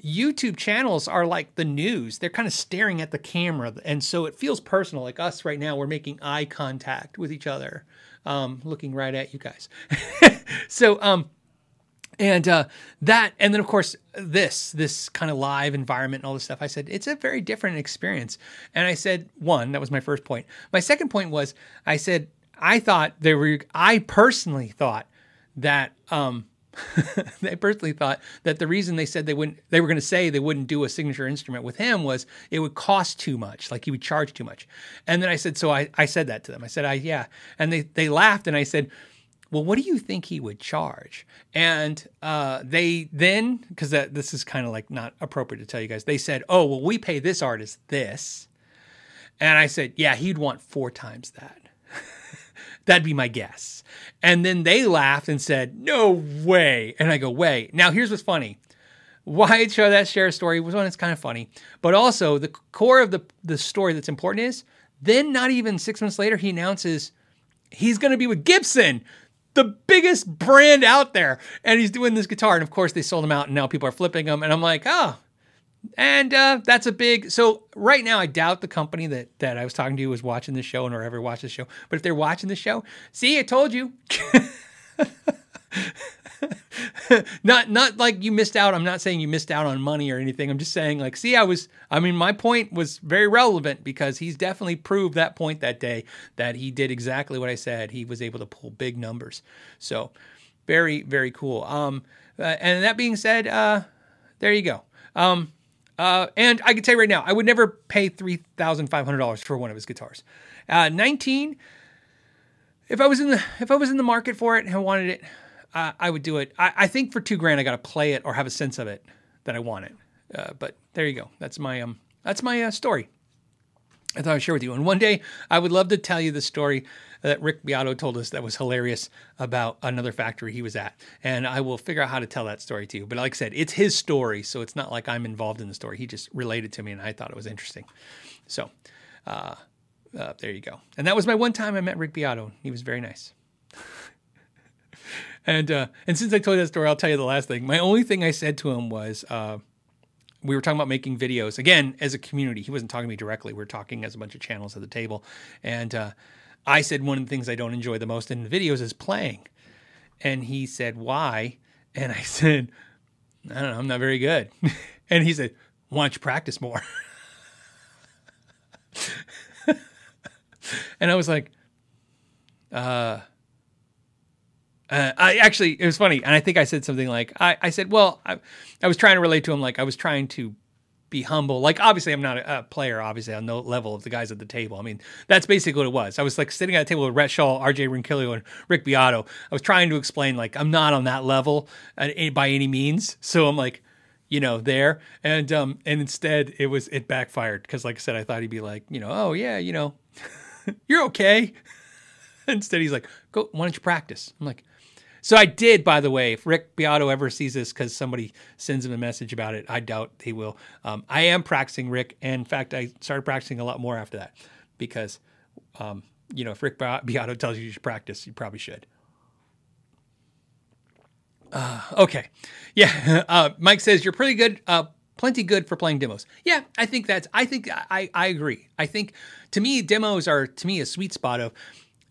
Speaker 1: YouTube channels are like the news. They're kind of staring at the camera. And so it feels personal. Like us right now, we're making eye contact with each other, um, looking right at you guys. [LAUGHS] so, um, and uh, that, and then of course, this, this kind of live environment and all this stuff. I said, it's a very different experience. And I said, one, that was my first point. My second point was, I said, I thought there were, I personally thought that, um, [LAUGHS] they personally thought that the reason they said they wouldn't they were going to say they wouldn't do a signature instrument with him was it would cost too much like he would charge too much. And then i said so i, I said that to them. I said i yeah. And they, they laughed and i said well what do you think he would charge? And uh, they then because this is kind of like not appropriate to tell you guys they said oh well we pay this artist this. And i said yeah he'd want four times that That'd be my guess. And then they laughed and said, No way. And I go, Way. Now, here's what's funny. Why I show that share story was one, it's kind of funny. But also, the core of the, the story that's important is then, not even six months later, he announces he's going to be with Gibson, the biggest brand out there. And he's doing this guitar. And of course, they sold him out, and now people are flipping them. And I'm like, Oh, and uh, that's a big. So right now, I doubt the company that that I was talking to was watching this show and or ever watched the show. But if they're watching the show, see, I told you. [LAUGHS] not not like you missed out. I'm not saying you missed out on money or anything. I'm just saying like, see, I was. I mean, my point was very relevant because he's definitely proved that point that day that he did exactly what I said. He was able to pull big numbers. So very very cool. Um, uh, and that being said, uh, there you go. Um, uh, and I can tell you right now, I would never pay three thousand five hundred dollars for one of his guitars. Uh, Nineteen. If I was in the if I was in the market for it and I wanted it, uh, I would do it. I, I, think for two grand, I got to play it or have a sense of it that I want it. Uh, but there you go. That's my um. That's my uh, story. I thought I'd share with you. And one day, I would love to tell you the story that Rick Beato told us that was hilarious about another factory he was at. And I will figure out how to tell that story to you. But like I said, it's his story, so it's not like I'm involved in the story. He just related to me, and I thought it was interesting. So uh, uh, there you go. And that was my one time I met Rick Beato. He was very nice. [LAUGHS] and uh, and since I told you that story, I'll tell you the last thing. My only thing I said to him was uh, we were talking about making videos again as a community. He wasn't talking to me directly. We were talking as a bunch of channels at the table, and uh, I said one of the things I don't enjoy the most in videos is playing. And he said, Why? And I [LAUGHS] said, I don't know, I'm not very good. [LAUGHS] and he said, Why don't you practice more? [LAUGHS] and I was like, uh, uh, I actually, it was funny. And I think I said something like, I, I said, well, I, I was trying to relate to him. Like I was trying to be humble. Like obviously I'm not a, a, player, obviously on the level of the guys at the table. I mean, that's basically what it was. I was like sitting at a table with Rhett Shull, RJ Ronquillo, and Rick Beato. I was trying to explain like I'm not on that level by any means. So I'm like, you know, there. And um, and instead it was it backfired because, like I said, I thought he'd be like, you know, oh yeah, you know, [LAUGHS] you're okay. [LAUGHS] instead, he's like, go, why don't you practice? I'm like. So I did, by the way. If Rick Beato ever sees this because somebody sends him a message about it, I doubt he will. Um, I am practicing Rick, and in fact, I started practicing a lot more after that because, um, you know, if Rick Beato tells you you should practice, you probably should. Uh, okay. Yeah. [LAUGHS] Uh, Mike says you're pretty good, uh, plenty good for playing demos. Yeah, I think that's, I think I, I agree. I think to me, demos are to me a sweet spot of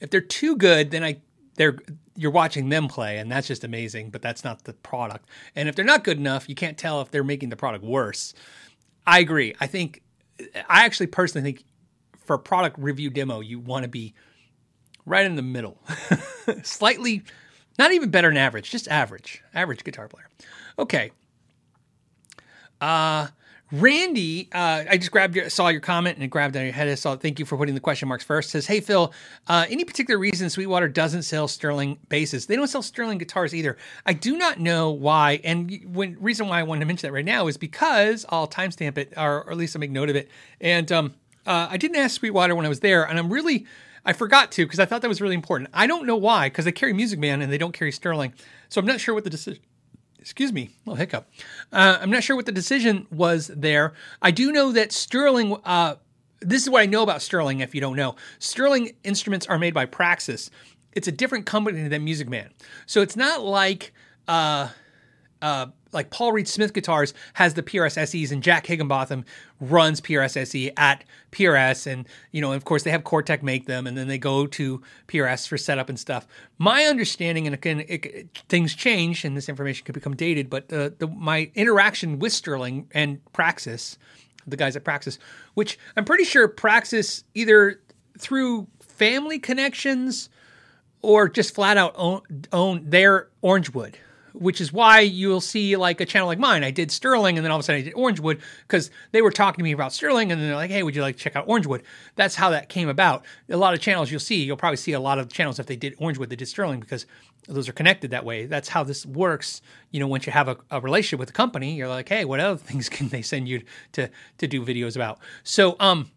Speaker 1: if they're too good, then I, they're, you're watching them play and that's just amazing, but that's not the product. And if they're not good enough, you can't tell if they're making the product worse. I agree. I think, I actually personally think for a product review demo, you want to be right in the middle, [LAUGHS] slightly not even better than average, just average, average guitar player. Okay. Uh, Randy, uh, I just grabbed your, saw your comment and it grabbed on your head. I saw, thank you for putting the question marks first. Says, hey Phil, uh, any particular reason Sweetwater doesn't sell Sterling basses? They don't sell Sterling guitars either. I do not know why. And when reason why I wanted to mention that right now is because I'll timestamp it, or, or, at least I'll make note of it. And um, uh, I didn't ask Sweetwater when I was there, and I'm really I forgot to because I thought that was really important. I don't know why because they carry Music Man and they don't carry Sterling, so I'm not sure what the decision. Excuse me, little hiccup. Uh, I'm not sure what the decision was there. I do know that Sterling. Uh, this is what I know about Sterling. If you don't know, Sterling instruments are made by Praxis. It's a different company than Music Man, so it's not like. Uh, uh, like Paul Reed Smith Guitars has the PRS SEs, and Jack Higginbotham runs PRS SE at PRS, and you know, of course, they have Cortec make them, and then they go to PRS for setup and stuff. My understanding, and again, it, things change, and this information could become dated, but the, the my interaction with Sterling and Praxis, the guys at Praxis, which I'm pretty sure Praxis either through family connections or just flat out own, own their Orangewood which is why you'll see like a channel like mine. I did Sterling and then all of a sudden I did Orangewood because they were talking to me about Sterling and then they're like, hey, would you like to check out Orangewood? That's how that came about. A lot of channels you'll see, you'll probably see a lot of channels if they did Orangewood, they did Sterling because those are connected that way. That's how this works. You know, once you have a, a relationship with a company, you're like, hey, what other [LAUGHS] things can they send you to to do videos about? So, um,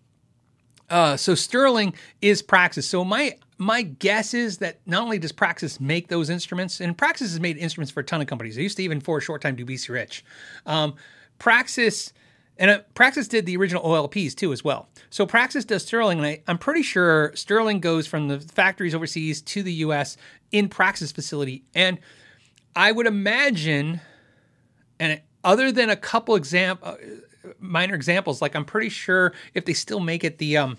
Speaker 1: uh, so Sterling is Praxis. So my my guess is that not only does Praxis make those instruments, and Praxis has made instruments for a ton of companies. They used to even for a short time do BC Rich. Um, Praxis and uh, Praxis did the original OLPs too as well. So Praxis does Sterling, and I, am pretty sure Sterling goes from the factories overseas to the U.S. in Praxis facility. And I would imagine, and other than a couple exam, uh, minor examples, like I'm pretty sure if they still make it, the um,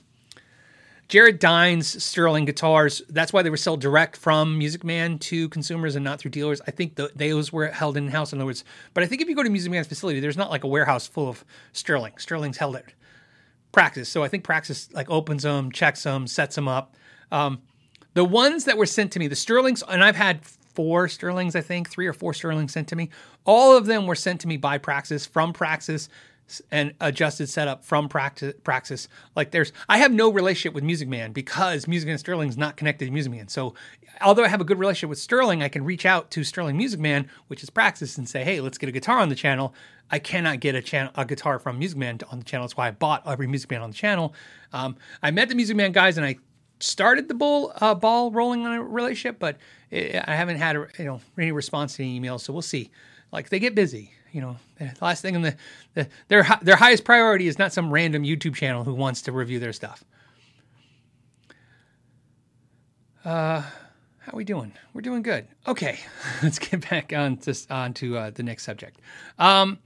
Speaker 1: Jared Dines Sterling guitars. That's why they were sold direct from Music Man to consumers and not through dealers. I think the, those were held in house. In other words, but I think if you go to Music Man's facility, there's not like a warehouse full of Sterling. Sterling's held at Praxis, so I think Praxis like opens them, checks them, sets them up. Um, the ones that were sent to me, the Sterlings, and I've had four Sterlings, I think, three or four Sterlings sent to me. All of them were sent to me by Praxis from Praxis and adjusted setup from Praxis. Like there's, I have no relationship with Music Man because Music Man Sterling is not connected to Music Man. So although I have a good relationship with Sterling, I can reach out to Sterling Music Man, which is Praxis, and say, hey, let's get a guitar on the channel. I cannot get a channel a guitar from Music Man on the channel. That's why I bought every Music Man on the channel. Um, I met the Music Man guys and I started the bull uh, ball rolling on a relationship, but it, I haven't had you know any response to any emails. So we'll see. Like they get busy you know, the last thing in the, the their their highest priority is not some random YouTube channel who wants to review their stuff. Uh, how are we doing? We're doing good. Okay, [LAUGHS] let's get back on to on to uh, the next subject. Um,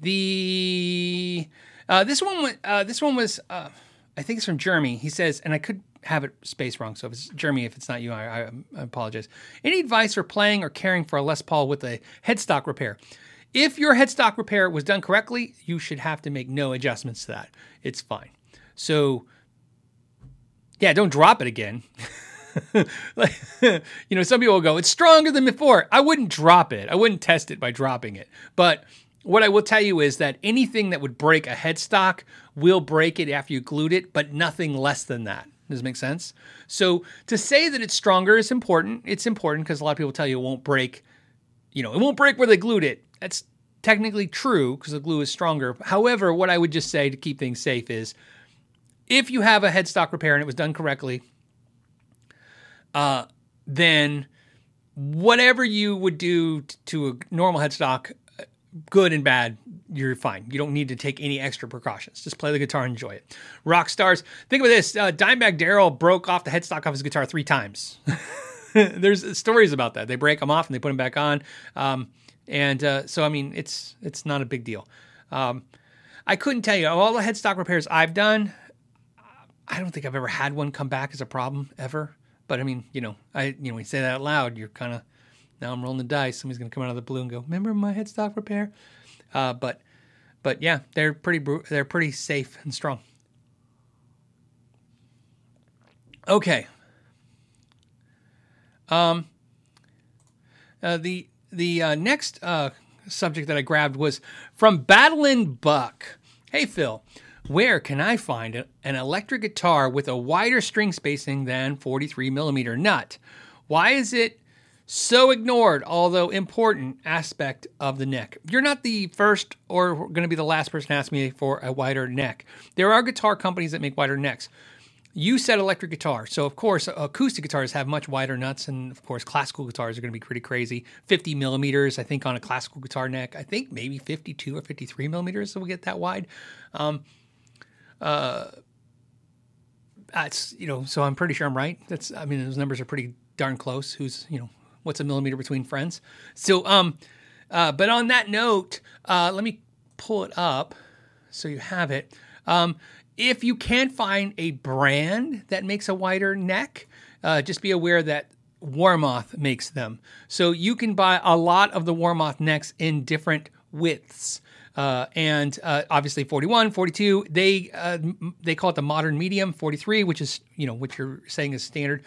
Speaker 1: the uh, this one uh, this one was uh, I think it's from Jeremy. He says, and I could have it space wrong. So if it's Jeremy, if it's not you, I, I, I apologize. Any advice for playing or caring for a Les Paul with a headstock repair? If your headstock repair was done correctly, you should have to make no adjustments to that. It's fine. So, yeah, don't drop it again. [LAUGHS] like, [LAUGHS] you know, some people will go, it's stronger than before. I wouldn't drop it. I wouldn't test it by dropping it. But what I will tell you is that anything that would break a headstock will break it after you glued it, but nothing less than that. Does it make sense? So to say that it's stronger is important. It's important because a lot of people tell you it won't break, you know, it won't break where they glued it. That's technically true because the glue is stronger. However, what I would just say to keep things safe is if you have a headstock repair and it was done correctly, uh, then whatever you would do t- to a normal headstock, uh, good and bad, you're fine. You don't need to take any extra precautions. Just play the guitar and enjoy it. Rock stars. Think about this. Uh, Dimebag Darrell broke off the headstock off his guitar three times. [LAUGHS] There's stories about that. They break them off and they put them back on. Um, and uh, so, I mean, it's it's not a big deal. Um, I couldn't tell you all the headstock repairs I've done. I don't think I've ever had one come back as a problem ever. But I mean, you know, I you know, when you say that out loud, you're kind of now I'm rolling the dice. Somebody's gonna come out of the blue and go, "Remember my headstock repair?" Uh, but but yeah, they're pretty they're pretty safe and strong. Okay. Um. Uh, the the uh, next uh, subject that I grabbed was from Battlin' Buck. Hey Phil, where can I find an electric guitar with a wider string spacing than 43 millimeter nut? Why is it so ignored, although important aspect of the neck? You're not the first or going to be the last person to ask me for a wider neck. There are guitar companies that make wider necks. You said electric guitar. So, of course, acoustic guitars have much wider nuts. And, of course, classical guitars are going to be pretty crazy. 50 millimeters, I think, on a classical guitar neck. I think maybe 52 or 53 millimeters will get that wide. Um, uh, that's, you know, so I'm pretty sure I'm right. That's, I mean, those numbers are pretty darn close. Who's, you know, what's a millimeter between friends? So, um, uh, but on that note, uh, let me pull it up so you have it. Um, if you can't find a brand that makes a wider neck, uh, just be aware that Warmoth makes them. So you can buy a lot of the Warmoth necks in different widths. Uh, and uh, obviously 41, 42, they uh, they call it the modern medium, 43, which is you know what you're saying is standard.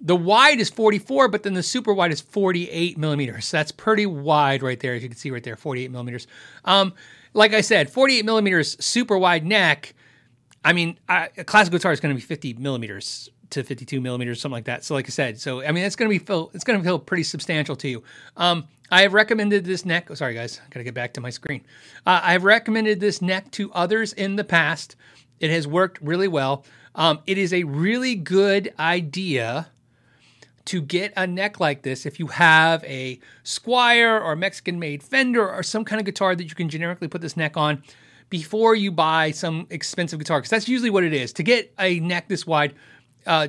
Speaker 1: The wide is 44, but then the super wide is 48 millimeters. So that's pretty wide right there, as you can see right there, 48 millimeters. Um, like I said, 48 millimeters super wide neck I mean, I, a classic guitar is going to be 50 millimeters to 52 millimeters, something like that. So, like I said, so I mean, it's going to be feel it's going to feel pretty substantial to you. Um, I have recommended this neck. Oh, sorry, guys, I got to get back to my screen. Uh, I've recommended this neck to others in the past. It has worked really well. Um, it is a really good idea to get a neck like this if you have a Squier or Mexican made Fender or some kind of guitar that you can generically put this neck on before you buy some expensive guitar because that's usually what it is. To get a neck this wide, uh,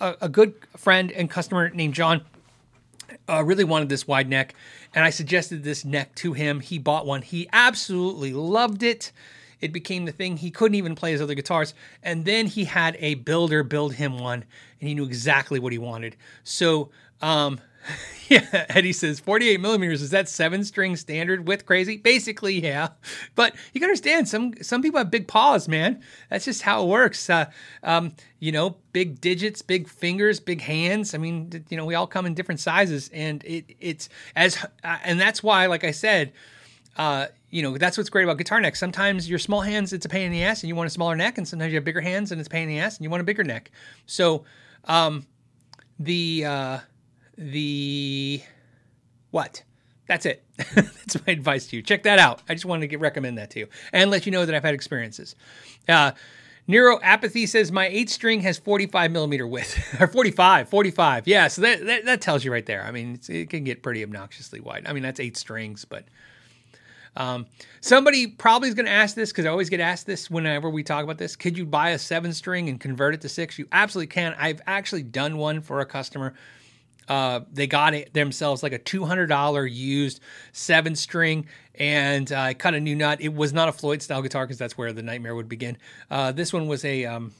Speaker 1: a, a, good friend and customer named John uh, really wanted this wide neck, and I suggested this neck to him. He bought one. He absolutely loved it. It became the thing. He couldn't even play his other guitars. And then he had a builder build him one, and he knew exactly what he wanted. So, um, [LAUGHS] Yeah, Eddie says 48 millimeters. Is that seven string standard width crazy? Basically, yeah. But you can understand some some people have big paws, man. That's just how it works. Uh, um, you know, big digits, big fingers, big hands. I mean, you know, we all come in different sizes, and it it's as uh, and that's why, like I said, uh, you know, that's what's great about guitar necks. Sometimes your small hands, it's a pain in the ass, and you want a smaller neck, and sometimes you have bigger hands, and it's a pain in the ass, and you want a bigger neck. So, um, the uh, the what? That's it. [LAUGHS] That's my advice to you. Check that out. I just wanted to get, recommend that to you and let you know that I've had experiences. Uh, Nero Apathy says my eight string has 45 millimeter width [LAUGHS] or 45, 45. Yeah, so that, that, that tells you right there. I mean, it can get pretty obnoxiously wide. I mean, that's eight strings, but um, somebody probably is going to ask this because I always get asked this whenever we talk about this. Could you buy a seven string and convert it to six? You absolutely can. I've actually done one for a customer uh, they got it themselves like a $200 used seven string and I uh, cut a new nut. It was not a Floyd style guitar because that's where the nightmare would begin. Uh, this one was a, um,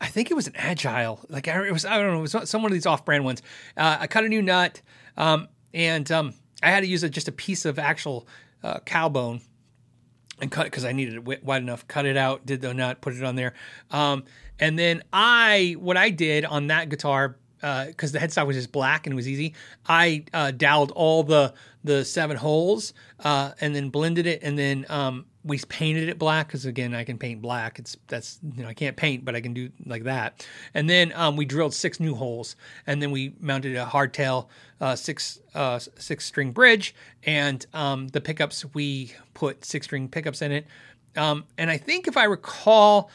Speaker 1: I think it was an agile, like it was, I don't know, it was some one of these off brand ones. Uh, I cut a new nut um, and um, I had to use a, just a piece of actual uh, cow bone and cut because I needed it wide enough. Cut it out, did the nut, put it on there, um, and then I what I did on that guitar because uh, the headstock was just black and it was easy. I uh, all the the seven holes uh, and then blended it and then um, we painted it black because again I can paint black. It's that's you know I can't paint, but I can do like that. And then um, we drilled six new holes, and then we mounted a hardtail uh, six uh, six string bridge, and um, the pickups we put six string pickups in it. Um, and I think if I recall,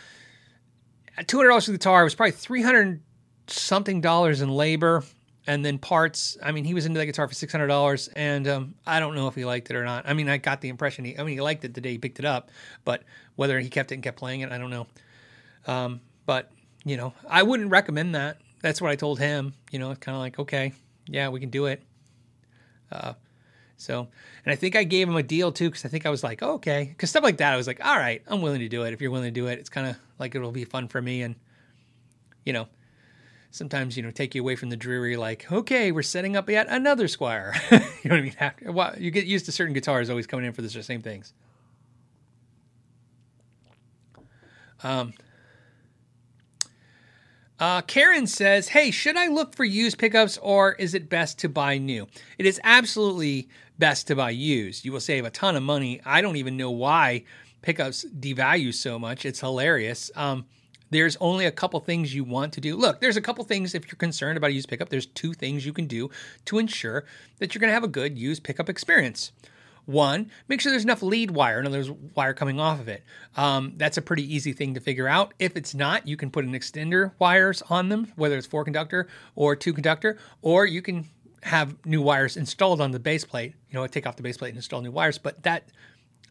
Speaker 1: two hundred dollars for the guitar was probably three hundred something dollars in labor and then parts. I mean, he was into that guitar for six hundred dollars, and um, I don't know if he liked it or not. I mean, I got the impression he. I mean, he liked it the day he picked it up, but whether he kept it and kept playing it, I don't know. Um, but you know, I wouldn't recommend that. That's what I told him. You know, it's kind of like, okay, yeah, we can do it. Uh, so, and I think I gave him a deal too, because I think I was like, oh, okay, because stuff like that, I was like, all right, I'm willing to do it. If you're willing to do it, it's kind of like it'll be fun for me, and you know, sometimes you know take you away from the dreary like okay we're setting up yet another Squier [LAUGHS] you know what i mean After, well, you get used to certain guitars always coming in for the same things um, uh, Karen says, Hey, should I look for used pickups or is it best to buy new? It is absolutely best to buy used. You will save a ton of money. I don't even know why pickups devalue so much. It's hilarious. Um, there's only a couple things you want to do. Look, there's a couple things if you're concerned about a used pickup, there's two things you can do to ensure that you're going to have a good used pickup experience. One, make sure there's enough lead wire, and there's wire coming off of it. Um, that's a pretty easy thing to figure out. If it's not, you can put an extender wires on them, whether it's four conductor or two conductor, or you can have new wires installed on the base plate. You know, take off the base plate and install new wires. But that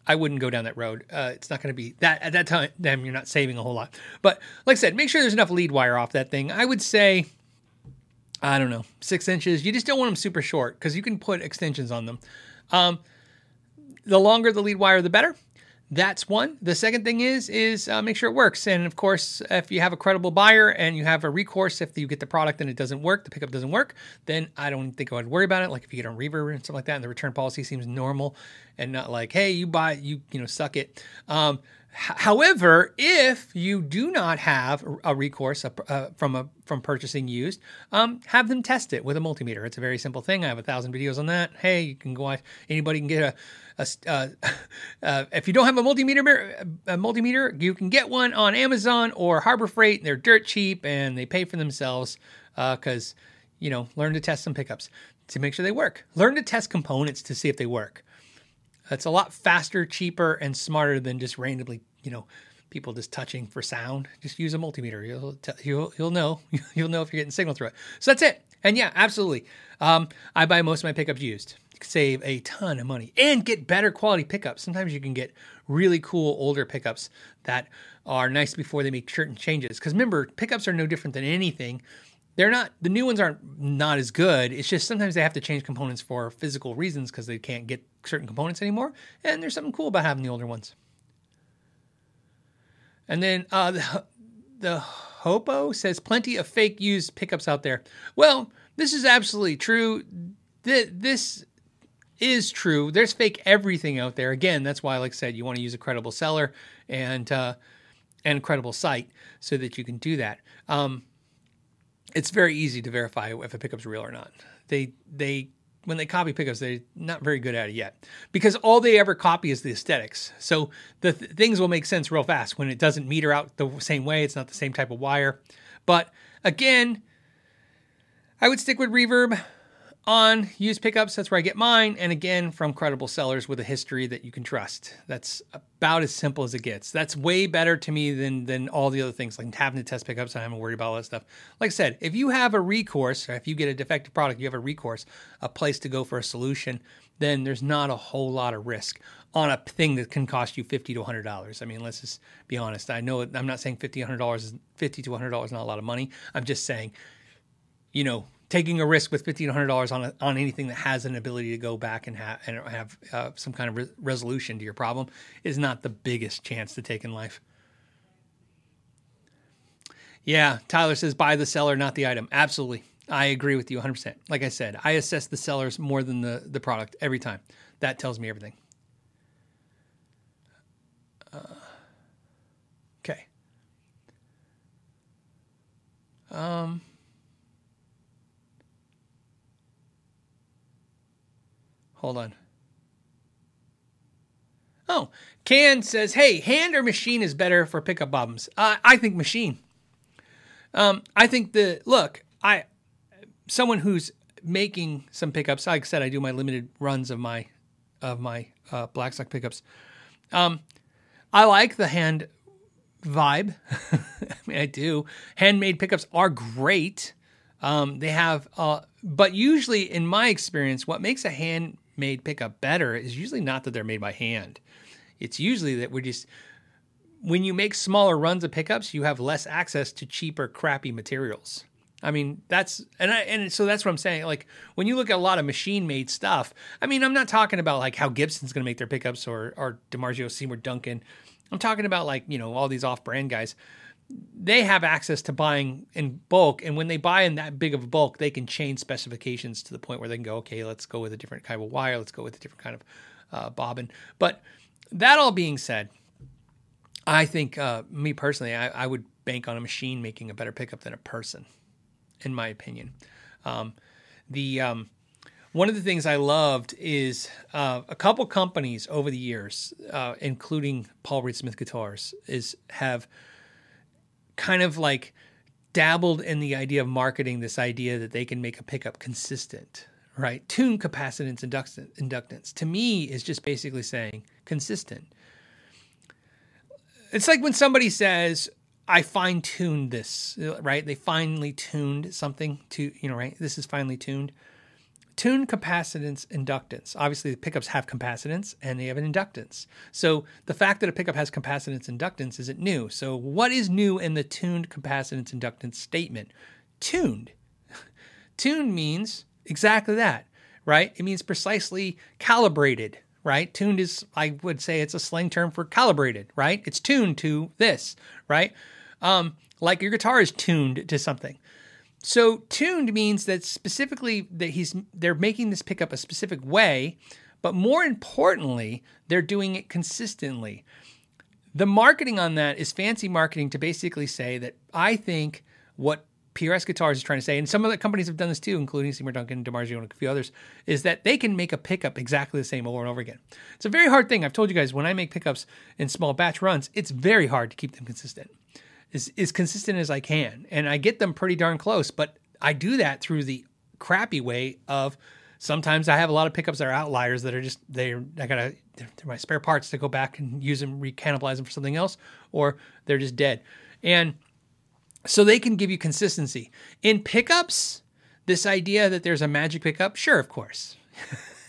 Speaker 1: I wouldn't go down that road. Uh, it's not going to be that at that time. Then you're not saving a whole lot. But like I said, make sure there's enough lead wire off that thing. I would say, I don't know, six inches. You just don't want them super short because you can put extensions on them. Um, the longer the lead wire, the better. That's one. The second thing is is uh, make sure it works. And of course, if you have a credible buyer and you have a recourse, if you get the product and it doesn't work, the pickup doesn't work, then I don't think I would worry about it. Like if you get on reverb and stuff like that, and the return policy seems normal and not like, hey, you buy, you you know, suck it. Um, However, if you do not have a recourse uh, from a from purchasing used, um, have them test it with a multimeter. It's a very simple thing. I have a thousand videos on that. Hey, you can go watch. Anybody can get a. a uh, [LAUGHS] uh, if you don't have a multimeter, a multimeter, you can get one on Amazon or Harbor Freight. They're dirt cheap and they pay for themselves because uh, you know learn to test some pickups to make sure they work. Learn to test components to see if they work. It's a lot faster, cheaper, and smarter than just randomly, you know, people just touching for sound. Just use a multimeter. You'll you'll, you'll know [LAUGHS] you'll know if you're getting signal through it. So that's it. And yeah, absolutely. Um, I buy most of my pickups used. Save a ton of money and get better quality pickups. Sometimes you can get really cool older pickups that are nice before they make certain changes. Because remember, pickups are no different than anything. They're not the new ones aren't not as good. It's just sometimes they have to change components for physical reasons because they can't get certain components anymore. And there's something cool about having the older ones. And then uh, the, the hopo says plenty of fake used pickups out there. Well this is absolutely true. This is true there's fake everything out there again that's why like i said you want to use a credible seller and uh, and credible site so that you can do that um, it's very easy to verify if a pickup's real or not. They they when they copy pickups, they're not very good at it yet because all they ever copy is the aesthetics. So the th- things will make sense real fast when it doesn't meter out the same way. It's not the same type of wire. But again, I would stick with reverb on used pickups. That's where I get mine. And again, from credible sellers with a history that you can trust. That's about as simple as it gets. That's way better to me than than all the other things like having to test pickups. I haven't worried about all that stuff. Like I said, if you have a recourse, if you get a defective product, you have a recourse, a place to go for a solution, then there's not a whole lot of risk on a thing that can cost you fifty to hundred dollars. I mean, let's just be honest. I know I'm not saying fifty, hundred dollars is fifty to hundred dollars is not a lot of money. I'm just saying, you know, taking a risk with fifteen hundred dollars on a, on anything that has an ability to go back and have and have uh, some kind of re- resolution to your problem is not the biggest chance to take in life. Yeah, Tyler says buy the seller, not the item. Absolutely, I agree with you 100. percent Like I said, I assess the sellers more than the the product every time. That tells me everything. Uh, okay. Um. Hold on. Oh, Can says, "Hey, hand or machine is better for pickup bottoms." Uh, I think machine. Um, I think the look. I someone who's making some pickups. Like I said, I do my limited runs of my of my uh, Blackstock pickups. Um, I like the hand vibe. I [LAUGHS] mean, I do. Handmade pickups are great. Um, they have, uh, but usually, in my experience, what makes a handmade pickup better is usually not that they're made by hand. It's usually that we're just when you make smaller runs of pickups, you have less access to cheaper, crappy materials. I mean, that's and I and so that's what I'm saying. Like when you look at a lot of machine made stuff, I mean, I'm not talking about like how Gibson's going to make their pickups or or DiMarzio, Seymour, Duncan. I'm talking about like you know all these off brand guys. They have access to buying in bulk, and when they buy in that big of a bulk, they can change specifications to the point where they can go, okay, let's go with a different kind of wire, let's go with a different kind of uh, bobbin. But that all being said, I think uh, me personally, I, I would bank on a machine making a better pickup than a person in my opinion. Um, the um, one of the things I loved is uh, a couple companies over the years, uh, including Paul Reed Smith Guitars, is have kind of like dabbled in the idea of marketing this idea that they can make a pickup consistent, right? Tune capacitance inductance to me is just basically saying consistent. It's like when somebody says, I fine tuned this, right? They finely tuned something to, you know, right? This is finely tuned. Tune capacitance inductance. Obviously, the pickups have capacitance and they have an inductance. So the fact that a pickup has capacitance inductance isn't new. So what is new in the tuned capacitance inductance statement? Tuned. [LAUGHS] tuned means exactly that, right? It means precisely calibrated, right? Tuned is, I would say, it's a slang term for calibrated, right? It's tuned to this, right? Um, like your guitar is tuned to something. So tuned means that specifically that he's they're making this pickup a specific way, but more importantly, they're doing it consistently. The marketing on that is fancy marketing to basically say that I think what PRS Guitars is trying to say, and some of the companies have done this too, including Seymour Duncan, DiMarzio, and a few others, is that they can make a pickup exactly the same over and over again. It's a very hard thing. I've told you guys when I make pickups in small batch runs, it's very hard to keep them consistent, as, as consistent as I can. And I get them pretty darn close, but I do that through the crappy way of sometimes I have a lot of pickups that are outliers that are just they're I gotta they're, my spare parts to go back and use them, recannibalize them for something else, or they're just dead. And so they can give you consistency. In pickups, this idea that there's a magic pickup, sure, of course.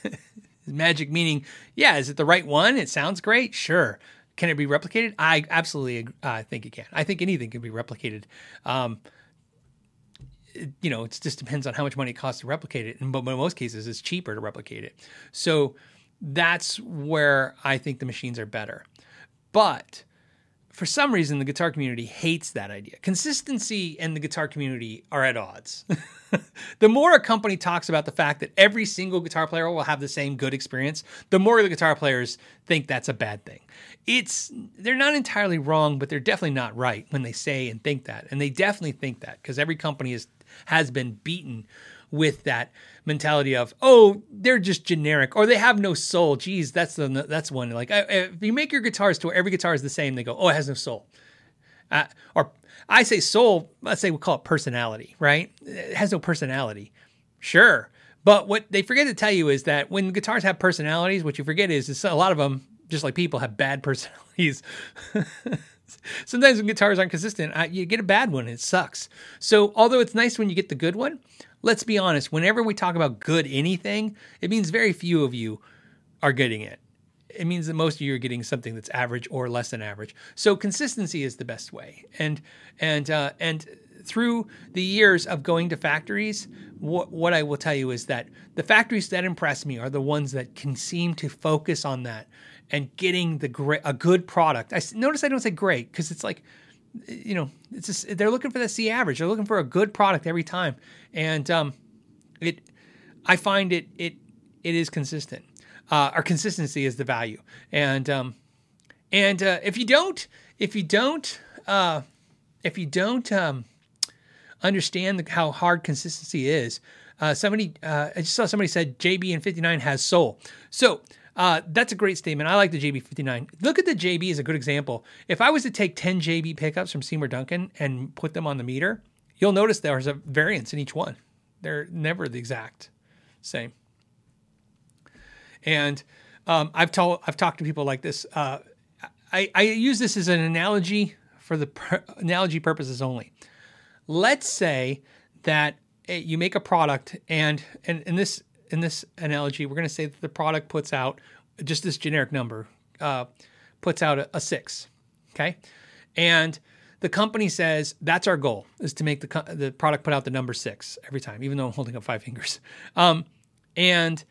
Speaker 1: [LAUGHS] magic meaning, yeah, is it the right one? It sounds great, sure. Can it be replicated? I absolutely uh, think it can. I think anything can be replicated. Um, you know, it just depends on how much money it costs to replicate it. But in most cases, it's cheaper to replicate it. So that's where I think the machines are better. But for some reason, the guitar community hates that idea. Consistency and the guitar community are at odds. [LAUGHS] the more a company talks about the fact that every single guitar player will have the same good experience, the more the guitar players think that's a bad thing. It's they're not entirely wrong, but they're definitely not right when they say and think that. And they definitely think that because every company is has been beaten with that mentality of oh they're just generic or they have no soul. Geez, that's the that's one like if you make your guitars to where every guitar is the same, they go oh it has no soul. Uh, or I say soul, let's say we call it personality, right? It has no personality. Sure. But what they forget to tell you is that when guitars have personalities, what you forget is, is a lot of them, just like people, have bad [LAUGHS] personalities. Sometimes when guitars aren't consistent, you get a bad one. It sucks. So although it's nice when you get the good one, let's be honest, whenever we talk about good anything, it means very few of you are getting it. It means that most of you are getting something that's average or less than average. So consistency is the best way. And and uh, and through the years of going to factories, what, what I will tell you is that the factories that impress me are the ones that can seem to focus on that and getting the great a good product. I notice I don't say great because it's like you know, it's just, they're looking for the C average. They're looking for a good product every time, and um, it. I find it it it is consistent. Uh, our consistency is the value, and um, and uh, if you don't if you don't uh, if you don't um, understand the, how hard consistency is, uh, somebody uh, I just saw somebody said JB and 59 has soul. So Uh, that's a great statement. I like the JB59. Look at the JB as a good example. If I was to take 10 JB pickups from Seymour Duncan and put them on the meter, you'll notice there's a variance in each one. They're never the exact same. And um, I've told I've talked to people like this. Uh, I, I use this as an analogy for the analogy purposes only. Let's say that eh, you make a product, and and in this in this analogy, we're going to say that the product puts out just this generic number, uh, puts out a, a six, okay, and the company says that's our goal is to make the the product put out the number six every time, even though I'm holding up five fingers. Um, and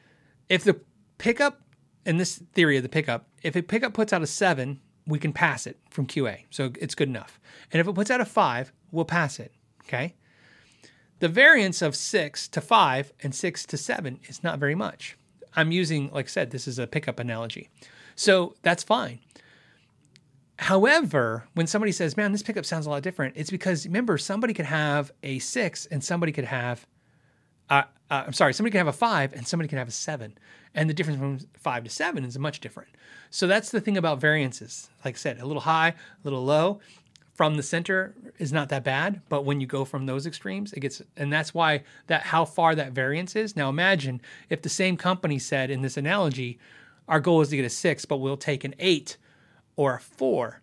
Speaker 1: if the pickup in this theory of the pickup, if a pickup puts out a seven, we can pass it from QA, so it's good enough. And if it puts out a five, we'll pass it. Okay. The variance of six to five and six to seven is not very much. I'm using, like I said, this is a pickup analogy. So that's fine. However, when somebody says, man, this pickup sounds a lot different, it's because remember, somebody could have a six and somebody could have, uh, uh, I'm sorry, somebody can have a five and somebody can have a seven. And the difference from five to seven is much different. So that's the thing about variances. Like I said, a little high, a little low from the center is not that bad, but when you go from those extremes, it gets, and that's why that how far that variance is. Now imagine if the same company said in this analogy, our goal is to get a six, but we'll take an eight or a four.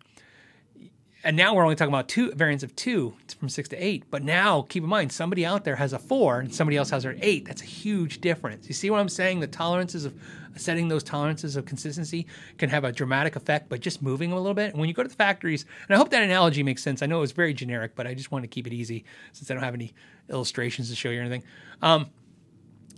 Speaker 1: And now we're only talking about two variants of two from six to eight. But now keep in mind, somebody out there has a four and somebody else has an eight. That's a huge difference. You see what I'm saying? The tolerances of setting those tolerances of consistency can have a dramatic effect by just moving them a little bit. And when you go to the factories, and I hope that analogy makes sense. I know it was very generic, but I just want to keep it easy since I don't have any illustrations to show you or anything. Um,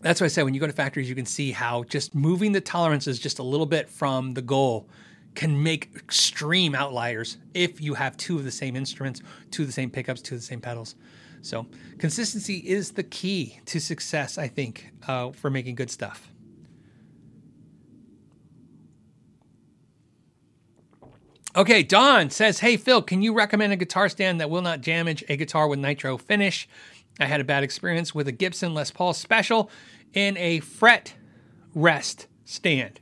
Speaker 1: that's why I said when you go to factories, you can see how just moving the tolerances just a little bit from the goal can make extreme outliers if you have two of the same instruments, two of the same pickups, two of the same pedals. So consistency is the key to success, I think, uh, for making good stuff. Okay, Don says, Hey, Phil, can you recommend a guitar stand that will not damage a guitar with nitro finish? I had a bad experience with a Gibson Les Paul Special in a fret rest stand.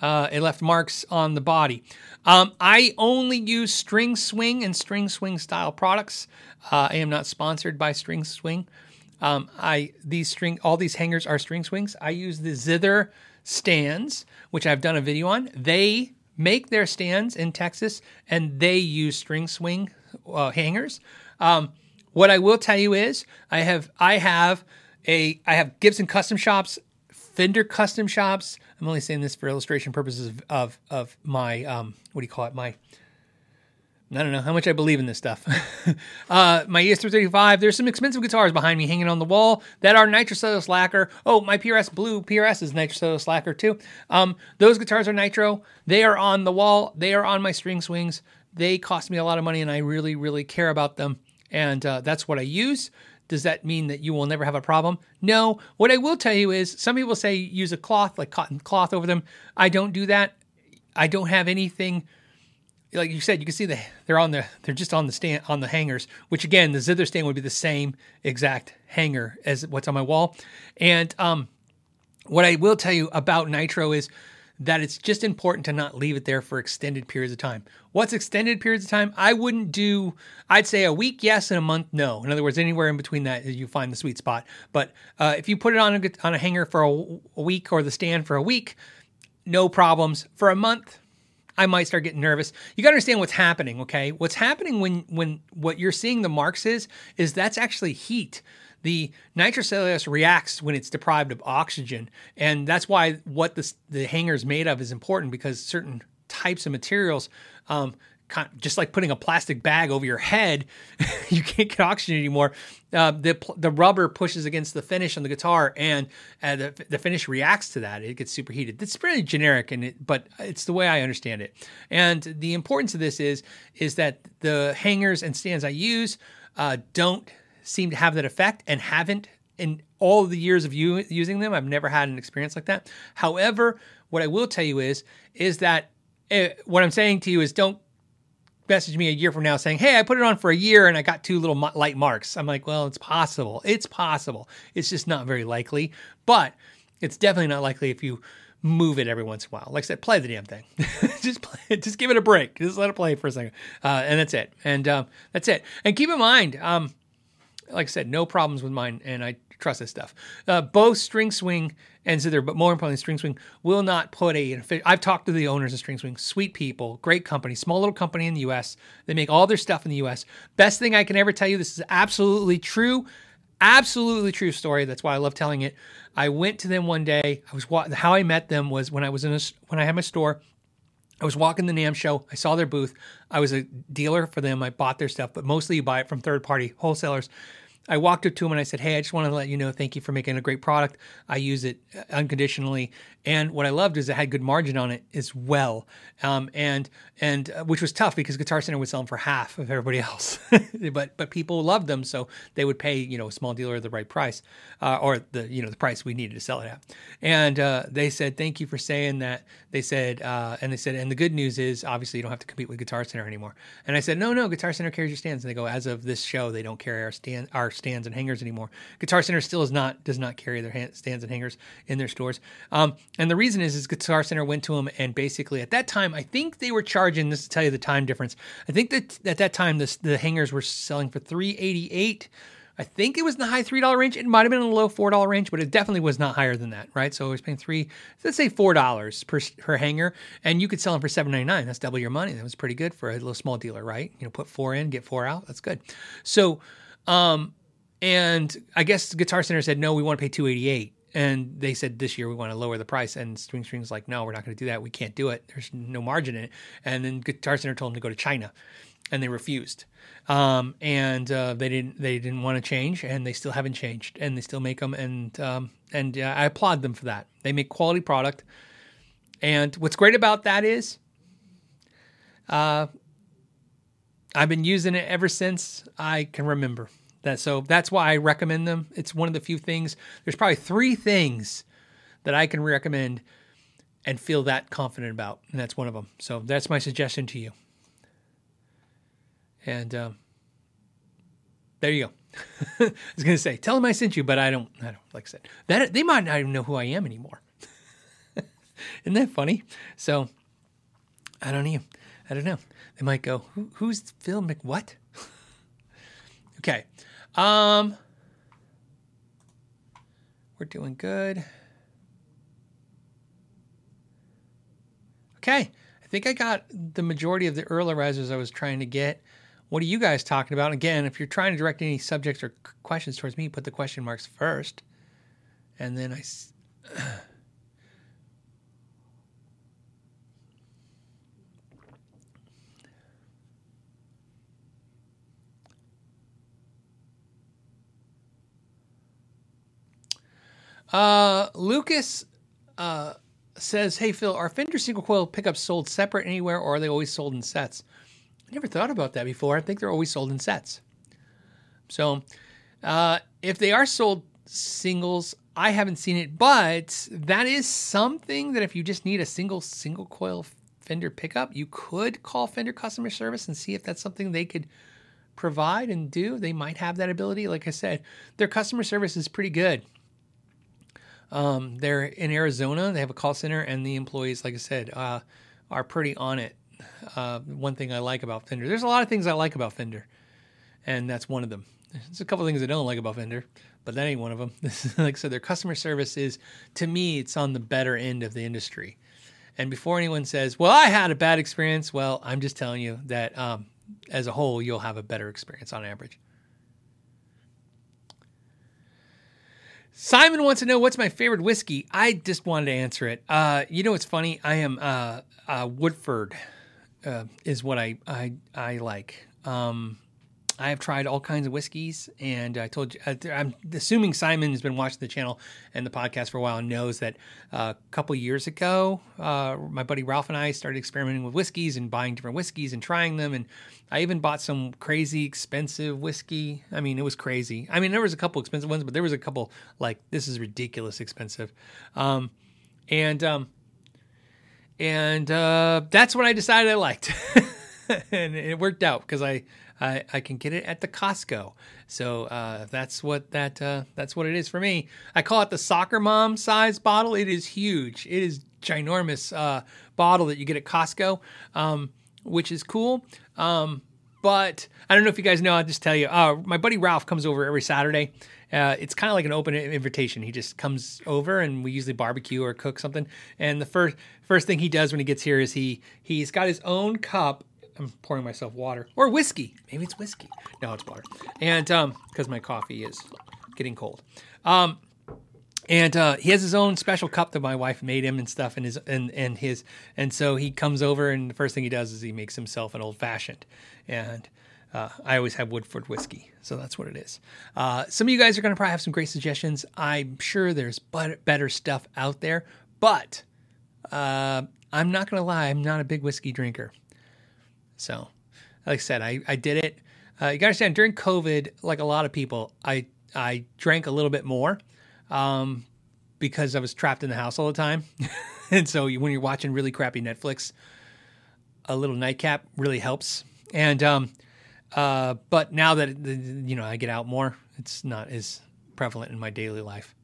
Speaker 1: Uh, it left marks on the body. Um, I only use String Swing and String Swing style products. Uh, I am not sponsored by String Swing. Um, I these string all these hangers are string swings. I use the Zither stands, which I've done a video on. They make their stands in Texas, and they use string swing uh, hangers. Um, what I will tell you is, I have I have a I have Gibson Custom Shops, Fender Custom Shops. I'm only saying this for illustration purposes of of, of my um, what do you call it my I don't know how much I believe in this stuff. [LAUGHS] uh, my ES335, there's some expensive guitars behind me hanging on the wall that are nitrocellulose lacquer. Oh, my PRS Blue PRS is nitrocellulose lacquer too. Um, those guitars are nitro. They are on the wall. They are on my string swings. They cost me a lot of money and I really, really care about them. And uh, that's what I use. Does that mean that you will never have a problem? No. What I will tell you is some people say use a cloth, like cotton cloth over them. I don't do that. I don't have anything like you said, you can see the they're on the they're just on the stand on the hangers, which again the zither stand would be the same exact hanger as what's on my wall. And um, what I will tell you about nitro is that it's just important to not leave it there for extended periods of time. What's extended periods of time? I wouldn't do. I'd say a week, yes, and a month, no. In other words, anywhere in between that, you find the sweet spot. But uh, if you put it on a on a hanger for a, a week or the stand for a week, no problems. For a month, I might start getting nervous. You got to understand what's happening, okay? What's happening when when what you're seeing the marks is is that's actually heat. The nitrocellulose reacts when it's deprived of oxygen, and that's why what the the hanger is made of is important because certain types of materials um, just like putting a plastic bag over your head, [LAUGHS] you can't get oxygen anymore. Uh, the the rubber pushes against the finish on the guitar, and uh, the the finish reacts to that. It gets superheated. It's pretty generic, and it, but it's the way I understand it. And the importance of this is is that the hangers and stands I use uh, don't seem to have that effect, and haven't in all the years of you using them. I've never had an experience like that. However, what I will tell you is is that uh, what I'm saying to you is don't message me a year from now saying, Hey, I put it on for a year and I got two little light marks. I'm like, Well, it's possible. It's possible. It's just not very likely. But it's definitely not likely if you move it every once in a while. Like I said, play the damn thing. [LAUGHS] just play it. Just give it a break. Just let it play for a second, uh, and that's it. And um, that's it. And keep in mind, um, like I said, no problems with mine, and I trust this stuff. Uh, both String Swing and Zither, but more importantly, String Swing will not put a. I've talked to the owners of String Swing, sweet people, great company, small little company in the U.S. They make all their stuff in the U.S. Best thing I can ever tell you. This is absolutely true, absolutely true story. That's why I love telling it. I went to them one day. I was how I met them was when I was in a when I had my store. I was walking the NAMM show. I saw their booth. I was a dealer for them. I bought their stuff, but mostly you buy it from third party wholesalers. I walked up to him and I said, Hey, I just want to let you know, thank you for making a great product. I use it unconditionally. And what I loved is it had good margin on it as well. Um, and, and uh, which was tough because Guitar Center would sell them for half of everybody [LAUGHS] else. but, but people loved them. So they would pay, you know, a small dealer the right price uh, or the, you know, the price we needed to sell it at. And uh, they said, Thank you for saying that. They said, uh, and they said, and the good news is obviously you don't have to compete with Guitar Center anymore. And I said, No, no, Guitar Center carries your stands. And they go, As of this show, they don't carry our stand, our stands and hangers anymore. Guitar Center still is not does not carry their stands and hangers in their stores. Um, and the reason is is Guitar Center went to them and basically at that time I think they were charging this to tell you the time difference. I think that at that time the hangers were selling for three eighty eight. I think it was in the high three dollar range. It might have been in the low four dollar range, but it definitely was not higher than that, right? So I was paying three, let's say four dollars per per hanger, and you could sell them for seven ninety nine. That's double your money. That was pretty good for a little small dealer, right? You know, put four in, get four out. That's good. So, um, and I guess Guitar Center said, no, we want to pay 288 and they said this year we want to lower the price. And String Swing's like no we're not going to do that. We can't do it. There's no margin in it. And then guitar center told them to go to china and they refused. Um, and uh, they didn't they didn't want to change and they still haven't changed and they still make them and um, and uh, i applaud them for that. They make quality product. And what's great about that is uh, i've been using it ever since i can remember that so that's why I recommend them. It's one of the few things. There's probably three things that I can recommend and feel that confident about, and that's one of them. So that's my suggestion to you. And um, there you go. [LAUGHS] I was gonna say, tell them I sent you, but I don't. I don't. Like I said, that they might not even know who I am anymore. [LAUGHS] Isn't that funny? So I don't know. I don't know. They might go, Who, "Who's Phil Mc what?" Okay. Um, we're doing good. Okay. I think I got the majority of the Earl risers I was trying to get. What are you guys talking about? Again, if you're trying to direct any subjects or questions towards me, put the question marks first. And then I. Uh, Lucas uh, says, "Hey Phil, are Fender single coil pickups sold separate anywhere, or are they always sold in sets?" I never thought about that before. I think they're always sold in sets. So, uh, if they are sold singles, I haven't seen it, but that is something that if you just need a single single coil Fender pickup, you could call Fender customer service and see if that's something they could provide and do. They might have that ability. Like I said, their customer service is pretty good. Um, they're in Arizona. They have a call center, and the employees, like I said, uh, are pretty on it. Uh, one thing I like about Fender. There's a lot of things I like about Fender, and that's one of them. There's a couple things I don't like about Fender, but that ain't one of them. [LAUGHS] like I said, their customer service is, to me, it's on the better end of the industry. And before anyone says, "Well, I had a bad experience," well, I'm just telling you that um, as a whole, you'll have a better experience on average. Simon wants to know what's my favorite whiskey. I just wanted to answer it. Uh, you know, it's funny. I am uh, uh, Woodford uh, is what I I I like. Um, I have tried all kinds of whiskeys, and I told you, I'm assuming Simon has been watching the channel and the podcast for a while and knows that uh, a couple years ago, uh, my buddy Ralph and I started experimenting with whiskeys and buying different whiskeys and trying them. And I even bought some crazy expensive whiskey. I mean, it was crazy. I mean, there was a couple expensive ones, but there was a couple like this is ridiculous expensive. Um, and um, and uh, that's what I decided I liked. [LAUGHS] and it worked out because I, I I can get it at the Costco. So uh, that's what that uh, that's what it is for me. I call it the soccer mom size bottle. It is huge. It is ginormous uh, bottle that you get at Costco, um, which is cool. Um, but I don't know if you guys know. I'll just tell you. Uh, my buddy Ralph comes over every Saturday. Uh, it's kind of like an open invitation. He just comes over and we usually barbecue or cook something. And the first first thing he does when he gets here is he he's got his own cup. I'm pouring myself water or whiskey. Maybe it's whiskey. No, it's water. And um, because my coffee is getting cold. Um, and uh, he has his own special cup that my wife made him and stuff and his and and his and so he comes over and the first thing he does is he makes himself an old fashioned and uh, I always have Woodford whiskey, so that's what it is. Uh, some of you guys are going to probably have some great suggestions. I'm sure there's better stuff out there, but uh, I'm not going to lie, I'm not a big whiskey drinker. So, like I said, I, I did it. Uh, you got to understand, during COVID, like a lot of people, I I drank a little bit more um, because I was trapped in the house all the time. [LAUGHS] and so when you're watching really crappy Netflix, a little nightcap really helps. And um, uh, but now that you know I get out more, it's not as prevalent in my daily life.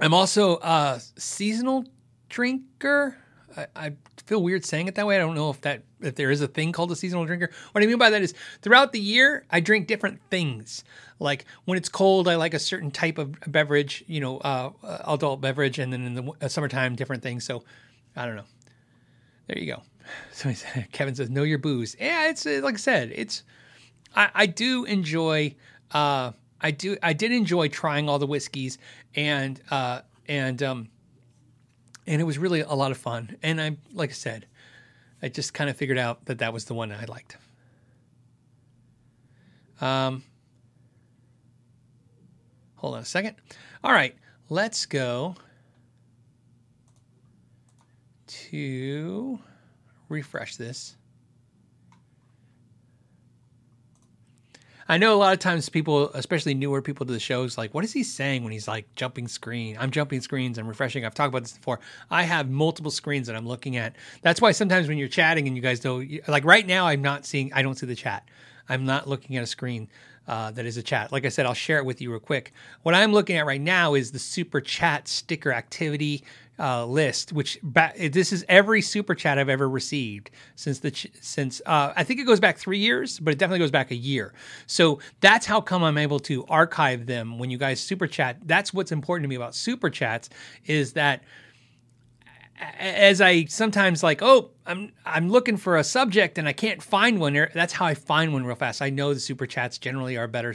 Speaker 1: I'm also a seasonal drinker. I, I, feel weird saying it that way. I don't know if that if there is a thing called a seasonal drinker. What I mean by that is throughout the year I drink different things. Like when it's cold, I like a certain type of beverage, you know, uh, adult beverage, and then in the uh, summertime, different things. So I don't know. There you go. [LAUGHS] So [LAUGHS] Kevin says, "Know your booze." Yeah, it's uh, like I said, it's. I, I do enjoy. Uh, I do. I did enjoy trying all the whiskeys, and uh, and um, and it was really a lot of fun. And I, like I said, I just kind of figured out that that was the one I liked. Um, hold on a second. All right, let's go to refresh this. I know a lot of times people, especially newer people to the shows, like, what is he saying when he's like jumping screen? I'm jumping screens, I'm refreshing. I've talked about this before. I have multiple screens that I'm looking at. That's why sometimes when you're chatting and you guys don't, like right now, I'm not seeing, I don't see the chat. I'm not looking at a screen uh, that is a chat. Like I said, I'll share it with you real quick. What I'm looking at right now is the super chat sticker activity uh, list, which ba- this is every super chat I've ever received since the ch- since uh, I think it goes back three years, but it definitely goes back a year. So that's how come I'm able to archive them when you guys super chat. That's what's important to me about super chats is that as I sometimes like, oh, I'm I'm looking for a subject and I can't find one. That's how I find one real fast. I know the super chats generally are better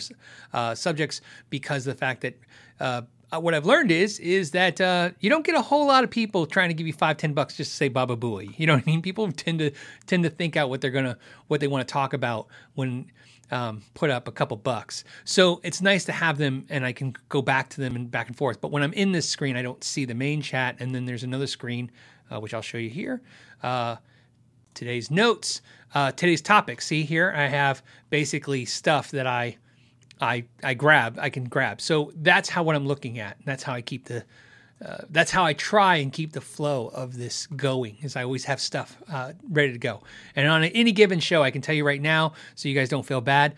Speaker 1: uh, subjects because the fact that uh, what I've learned is is that uh, you don't get a whole lot of people trying to give you five ten bucks just to say Baba Booey. You know what I mean? People tend to tend to think out what they're gonna what they want to talk about when um, put up a couple bucks. So it's nice to have them, and I can go back to them and back and forth. But when I'm in this screen, I don't see the main chat, and then there's another screen uh, which I'll show you here. Uh, today's notes, uh, today's topic. See here, I have basically stuff that I I I grab, I can grab. So that's how what I'm looking at. That's how I keep the uh, that's how I try and keep the flow of this going. Is I always have stuff uh, ready to go. And on any given show, I can tell you right now, so you guys don't feel bad.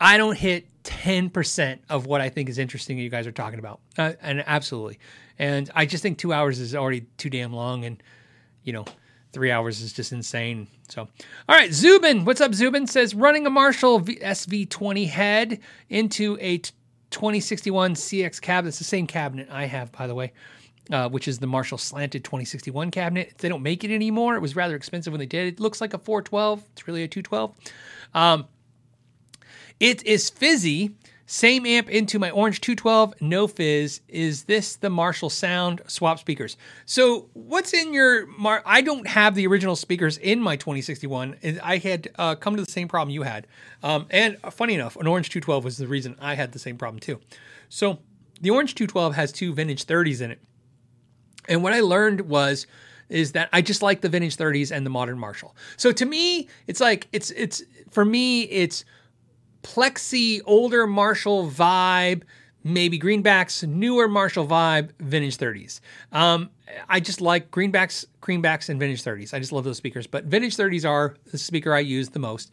Speaker 1: I don't hit 10% of what I think is interesting that you guys are talking about. Uh, and absolutely. And I just think two hours is already too damn long. And, you know, three hours is just insane. So, all right, Zubin, what's up? Zubin says running a Marshall SV20 head into a 2061 CX cabinet. It's the same cabinet I have, by the way, uh, which is the Marshall slanted 2061 cabinet. They don't make it anymore. It was rather expensive when they did. It looks like a 412. It's really a 212. Um, it is fizzy same amp into my Orange 212, no fizz. Is this the Marshall Sound swap speakers? So, what's in your Mar? I don't have the original speakers in my 2061. I had uh, come to the same problem you had. Um, and funny enough, an Orange 212 was the reason I had the same problem too. So, the Orange 212 has two vintage 30s in it. And what I learned was is that I just like the vintage 30s and the modern Marshall. So to me, it's like it's it's for me it's plexi older Marshall vibe maybe greenbacks, newer Marshall Vibe, vintage 30s. Um, I just like greenbacks, greenbacks, and vintage 30s. I just love those speakers. But vintage 30s are the speaker I use the most.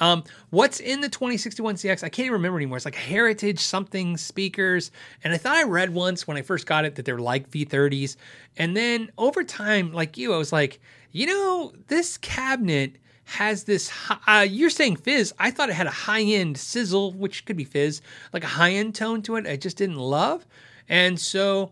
Speaker 1: Um, what's in the 2061 CX? I can't even remember anymore. It's like heritage something speakers. And I thought I read once when I first got it that they're like V30s. And then over time, like you, I was like, you know, this cabinet has this. Uh, you're saying fizz. I thought it had a high end sizzle, which could be fizz, like a high end tone to it. I just didn't love. And so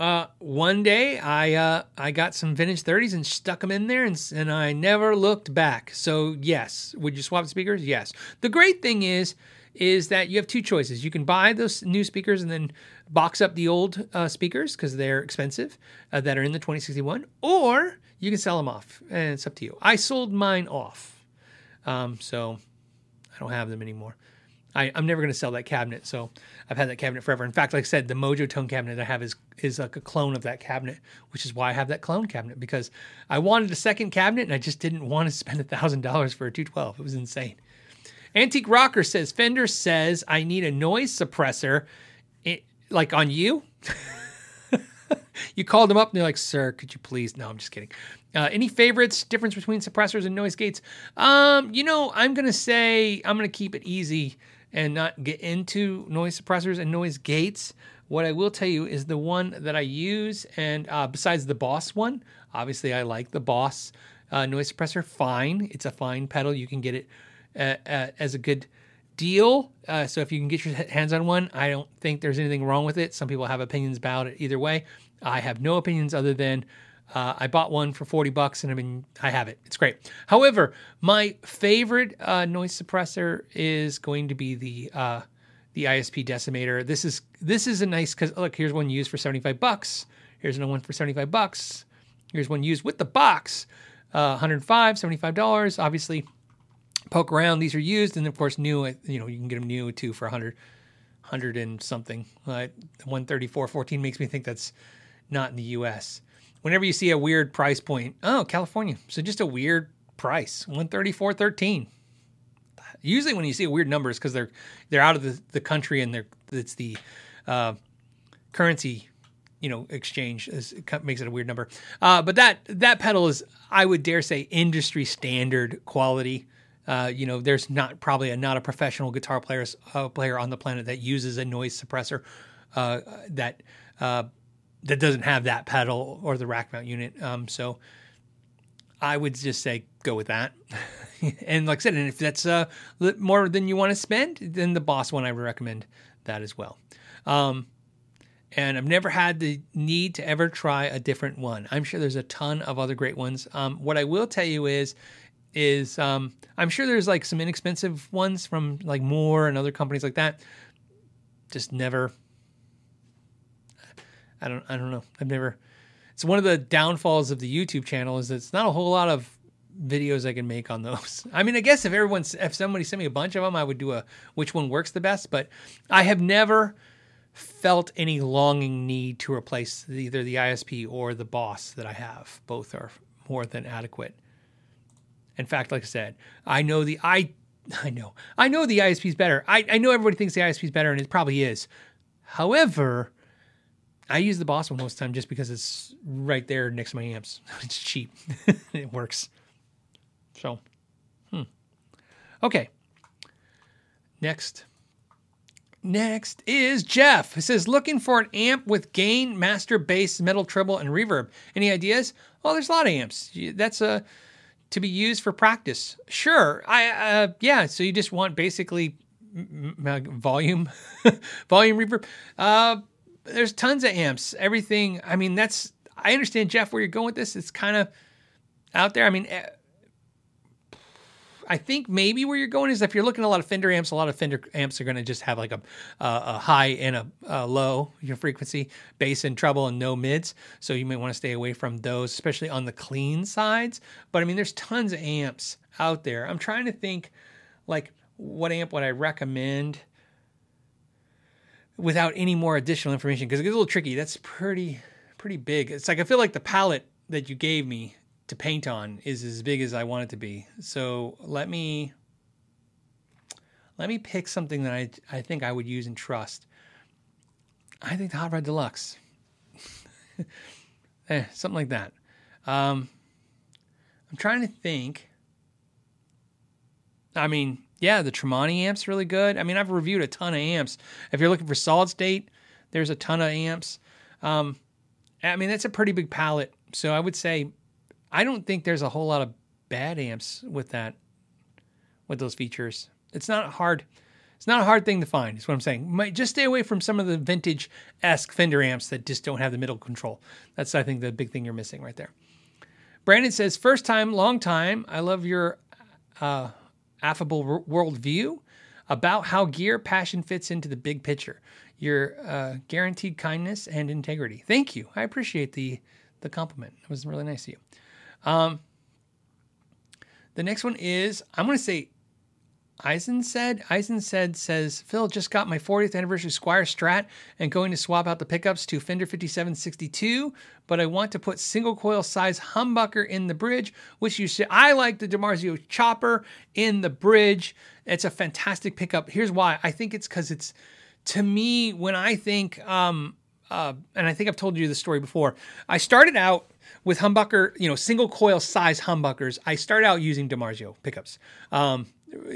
Speaker 1: uh, one day I uh, I got some vintage 30s and stuck them in there, and, and I never looked back. So yes, would you swap speakers? Yes. The great thing is is that you have two choices. You can buy those new speakers and then box up the old uh, speakers because they're expensive uh, that are in the 2061, or you can sell them off, and it's up to you. I sold mine off, um, so I don't have them anymore. I, am never going to sell that cabinet. So I've had that cabinet forever. In fact, like I said, the Mojotone cabinet I have is is like a clone of that cabinet, which is why I have that clone cabinet because I wanted a second cabinet and I just didn't want to spend [LAUGHS] a thousand dollars for a 212. It was insane. Antique Rocker says Fender says I need a noise suppressor, it, like on you. [LAUGHS] you called them up and they're like, "Sir, could you please?" No, I'm just kidding. Uh, any favorites? Difference between suppressors and noise gates? Um, you know, I'm gonna say I'm gonna keep it easy and not get into noise suppressors and noise gates. What I will tell you is the one that I use, and uh, besides the Boss one, obviously I like the Boss uh, noise suppressor. Fine, it's a fine pedal. You can get it uh, uh as a good deal. Uh, so if you can get your hands on one, I don't think there's anything wrong with it. Some people have opinions about it either way. I have no opinions other than uh, I bought one for 40 bucks and I mean, I have it. It's great. However, my favorite uh, noise suppressor is going to be the uh, the ISP Decimator. This is this is a nice because look, here's one used for 75 bucks. Here's another one for 75 bucks. Here's one used with the box, uh, 105, 75 dollars. Obviously, poke around. These are used, and of course, new. You know, you can get them new too for 100, 100 and something. Uh, 134, 14 makes me think that's not in the U.S whenever you see a weird price point, oh, California. So just a weird price, 134.13. Usually when you see a weird number, it's because they're they're out of the, the country and they're it's the uh, currency you know exchange is, makes it a weird number. Uh, but that that pedal is I would dare say industry standard quality. Uh, you know, there's not probably a, not a professional guitar player uh, player on the planet that uses a noise suppressor uh, that uh, that doesn't have that pedal or the rack mount unit. Um, so I would just say go with that. [LAUGHS] and like I said, and if that's uh, more than you want to spend, then the Boss one I would recommend that as well. Um, and I've never had the need to ever try a different one. I'm sure there's a ton of other great ones. Um, what I will tell you is, is um, I'm sure there's like some inexpensive ones from like Mooer and other companies like that. Just never I don't I don't know. I've never. It's one of the downfalls of the YouTube channel is that it's not a whole lot of videos I can make on those. [LAUGHS] I mean, I guess if everyone's if somebody sent me a bunch of them, I would do a which one works the best. But I have never felt any longing need to replace either the ISP or the Boss that I have. Both are more than adequate. In fact, like I said, I know the I [LAUGHS] I know I know the ISP is better. I, I know everybody thinks the ISP is better, and it probably is. However, I use the Boss one most of the time just because it's right there next to my amps. [LAUGHS] it's cheap. [LAUGHS] it works. So, hmm. Okay. Next. Next is Jeff. He says, looking for an amp with gain, master, bass, metal, treble, and reverb. Any ideas? Well, there's a lot of amps. That's a uh, to be used for practice. Sure. I uh, yeah. So you just want basically volume, [LAUGHS] volume reverb. Uh, there's tons of amps. Everything. I mean, that's. I understand, Jeff, where you're going with this. It's kind of out there. I mean, eh, I think maybe where you're going is if you're looking at a lot of Fender amps, a lot of Fender amps are going to just have like a, a, a high and a, a, low your frequency, bass and treble, and no mids. So you might want to stay away from those, especially on the clean sides. But I mean, there's tons of amps out there. I'm trying to think, like, what amp would I recommend? Without any more additional information because it gets a little tricky. That's pretty pretty big. It's like I feel like the palette that you gave me to paint on is as big as I want it to be. So let me let me pick something that I I think I would use and trust. I think the Hot Rod Deluxe. [LAUGHS] eh, something like that. Um, I'm trying to think. I mean, yeah, the Tremonti amp's really good. I mean, I've reviewed a ton of amps. If you're looking for solid state, there's a ton of amps. Um, I mean, that's a pretty big palette. So I would say I don't think there's a whole lot of bad amps with that, with those features. It's not hard. It's not a hard thing to find. Is what I'm saying. Might just stay away from some of the vintage esque Fender amps that just don't have the middle control. That's I think the big thing you're missing right there. Brandon says, first time, long time. I love your uh, affable worldview about how gear passion fits into the big picture. Your uh, guaranteed kindness and integrity. Thank you. I appreciate the the compliment. It was really nice of you. Um, the next one is I'm going to say Eisen said. Eisen said says Phil just got my 40th anniversary Squier Strat and going to swap out the pickups to Fender 5762, but I want to put single coil size humbucker in the bridge, which you say I like the DiMarzio chopper in the bridge. It's a fantastic pickup. Here's why. I think it's because it's to me when I think um uh, and I think I've told you the story before. I started out with humbucker, you know, single coil size humbuckers. I started out using DiMarzio pickups. Um,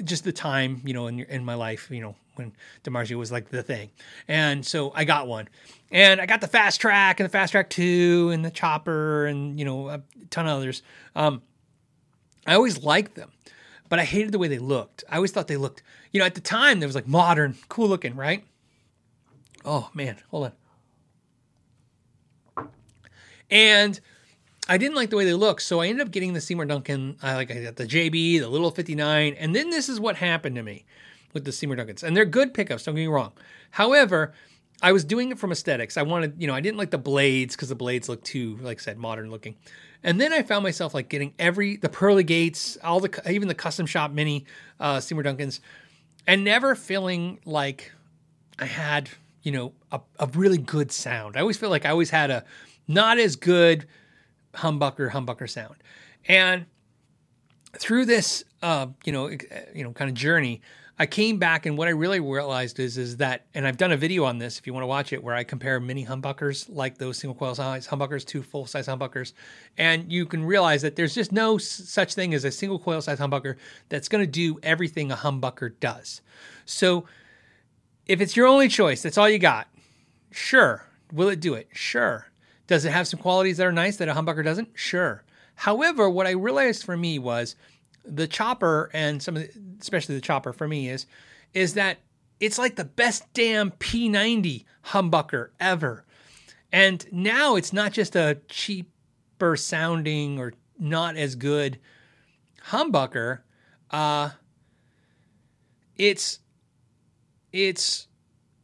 Speaker 1: just the time, you know, in in my life, you know, when DiMarzio was like the thing. And so I got one. And I got the fast track and the fast track 2 and the chopper and, you know, a ton of others. Um, I always liked them, but I hated the way they looked. I always thought they looked, you know, at the time there was like modern, cool looking, right? Oh man, hold on. And I didn't like the way they looked, so I ended up getting the Seymour Duncan. I like I got the JB, the little 59, and then this is what happened to me with the Seymour Duncans. And they're good pickups, don't get me wrong. However, I was doing it from aesthetics. I wanted, you know, I didn't like the blades because the blades look too, like I said, modern looking. And then I found myself like getting every the pearly gates, all the even the custom shop mini uh, Seymour Duncans, and never feeling like I had, you know, a, a really good sound. I always feel like I always had a not as good humbucker humbucker sound. And through this uh, you know you know kind of journey i came back and what i really realized is is that and i've done a video on this if you want to watch it where i compare mini humbuckers like those single coil size humbuckers to full size humbuckers. And you can realize that there's just no such thing as a single coil size humbucker that's going to do everything a humbucker does. So if it's your only choice that's all you got sure will it do it? Sure does it have some qualities that are nice that a humbucker doesn't? Sure. However, what I realized for me was the chopper and some of the, especially the chopper for me is is that it's like the best damn P90 humbucker ever. And now it's not just a cheaper sounding or not as good humbucker. Uh, it's it's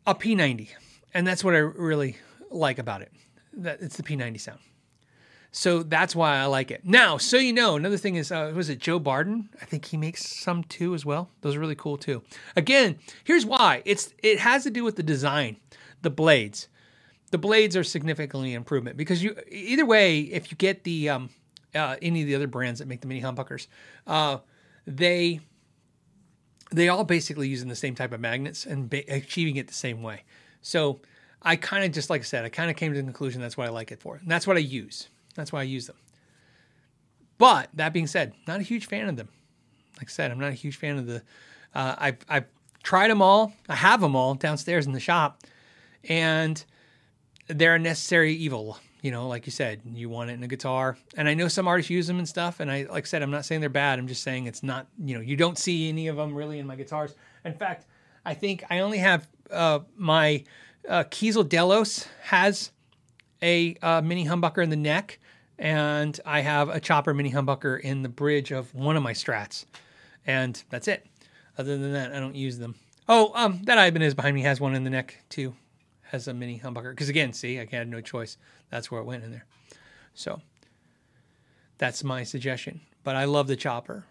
Speaker 1: a P90, and that's what I really like about it that it's the P90 sound. So that's why I like it. Now, so you know, another thing is, uh, was it Joe Barden? I think he makes some too as well. Those are really cool too. Again, here's why. It's it has to do with the design, the blades. The blades are significantly improvement because you either way, if you get the um, uh, any of the other brands that make the mini humbuckers, uh, they they all basically using the same type of magnets and ba- achieving it the same way. So I kind of just like I said, I kind of came to the conclusion that's what I like it for. And that's what I use. That's why I use them. But that being said, not a huge fan of them. Like I said, I'm not a huge fan of the. Uh, I've I've tried them all. I have them all downstairs in the shop, and they're a necessary evil. You know, like you said, you want it in a guitar, and I know some artists use them and stuff. And I, like I said, I'm not saying they're bad. I'm just saying it's not. You know, you don't see any of them really in my guitars. In fact, I think I only have uh, my uh, Kiesel Delos has a uh, mini humbucker in the neck, and I have a chopper mini humbucker in the bridge of one of my strats, and that's it. Other than that, I don't use them. Oh, um, that Ibanez behind me has one in the neck too, has a mini humbucker. Because again, see, I had no choice. That's where it went in there. So that's my suggestion. But I love the chopper.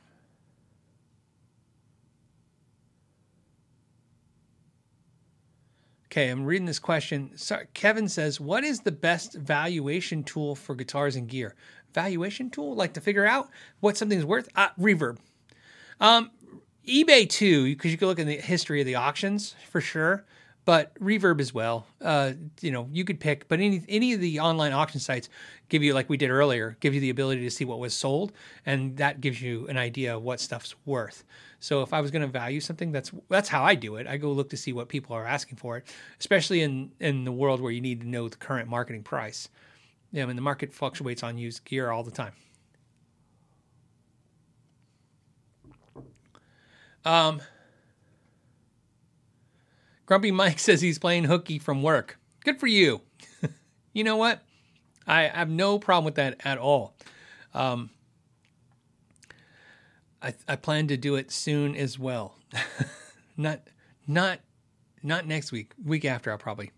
Speaker 1: Okay, I'm reading this question. Sorry, Kevin says, "What is the best valuation tool for guitars and gear?" Valuation tool, like to figure out what something's worth. Uh, reverb. Um, eBay too, because you can look in the history of the auctions for sure. But reverb as well. Uh, you know, you could pick, but any any of the online auction sites give you, like we did earlier, give you the ability to see what was sold, and that gives you an idea of what stuff's worth. So if I was going to value something, that's that's how I do it. I go look to see what people are asking for it, especially in in the world where you need to know the current marketing price. Yeah, I mean the market fluctuates on used gear all the time. Um, Grumpy Mike [LAUGHS] says he's playing hooky from work. Good for you. [LAUGHS] you know what? I have no problem with that at all. Um, I, I plan to do it soon as well. [LAUGHS] not not not next week. Week after, I'll probably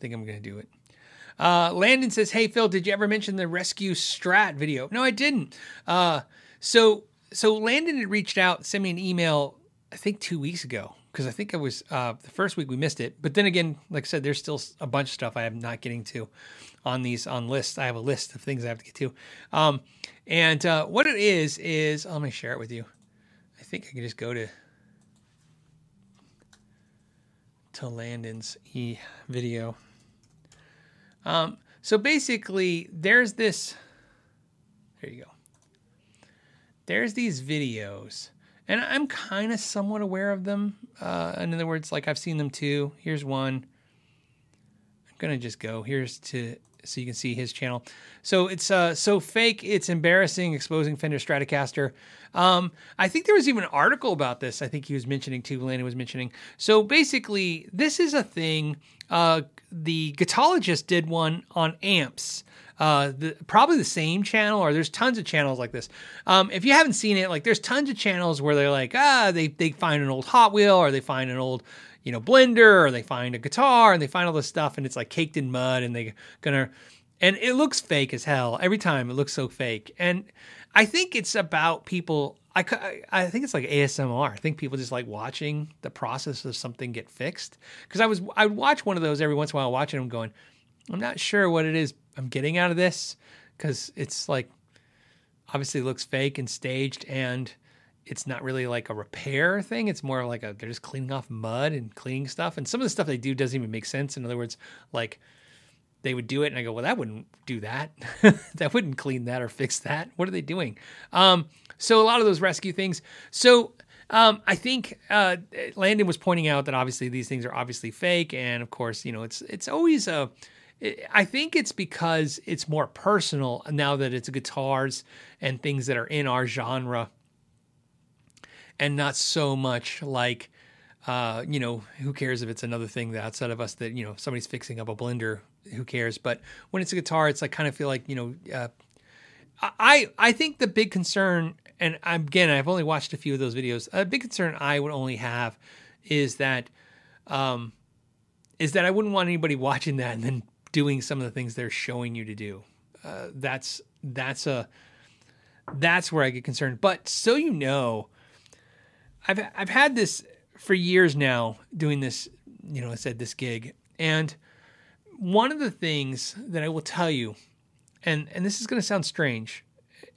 Speaker 1: think I'm going to do it. Uh, Landon says, "Hey Phil, did you ever mention the rescue strat video?" No, I didn't. Uh, so so Landon had reached out, sent me an email. I think two weeks ago because I think I was uh, the first week we missed it. But then again, like I said, there's still a bunch of stuff I am not getting to on these on lists. I have a list of things I have to get to. Um, and uh, what it is is let me share it with you. I think I can just go to to Landon's e video. Um, so basically, there's this. There you go. There's these videos and I'm kind of somewhat aware of them. Uh, in other words, like I've seen them too. Here's one. I'm gonna just go. Here's to so you can see his channel. So it's uh so fake. It's embarrassing exposing Fender Stratocaster. Um, I think there was even an article about this. I think he was mentioning too. Landon was mentioning. So basically, this is a thing. Uh, the Guitologist did one on amps uh, the, probably the same channel, or there's tons of channels like this. Um, if you haven't seen it, like there's tons of channels where they're like, ah, they they find an old Hot Wheel, or they find an old, you know, blender, or they find a guitar, and they find all this stuff, and it's like caked in mud, and they gonna, and it looks fake as hell every time. It looks so fake, and I think it's about people. I, I think it's like ASMR. I think people just like watching the process of something get fixed. Because I was I would watch one of those every once in a while, watching them going, I'm not sure what it is I'm getting out of this because it's like obviously looks fake and staged and it's not really like a repair thing. It's more like a they're just cleaning off mud and cleaning stuff. And some of the stuff they do doesn't even make sense. In other words, like they would do it and I go, well, that wouldn't do that. [LAUGHS] that wouldn't clean that or fix that. What are they doing? Um, so a lot of those rescue things. So um, I think uh, Landon was pointing out that obviously these things are obviously fake, and of course, you know, it's it's always a I think it's because it's more personal now that it's guitars and things that are in our genre and not so much like uh, you know, who cares if it's another thing outside of us that, you know, somebody's fixing up a blender, who cares? But when it's a guitar, it's like kind of feel like, you know, uh, I I think the big concern, and again, I've only watched a few of those videos. A big concern I would only have is that, um, is that I wouldn't want anybody [LAUGHS] watching that and then doing some of the things they're showing you to do. Uh, that's that's a that's where I get concerned. But so you know, I've I've had this for years now doing this. You know, I said this gig, and one of the things that I will tell you, and and this is going to sound strange,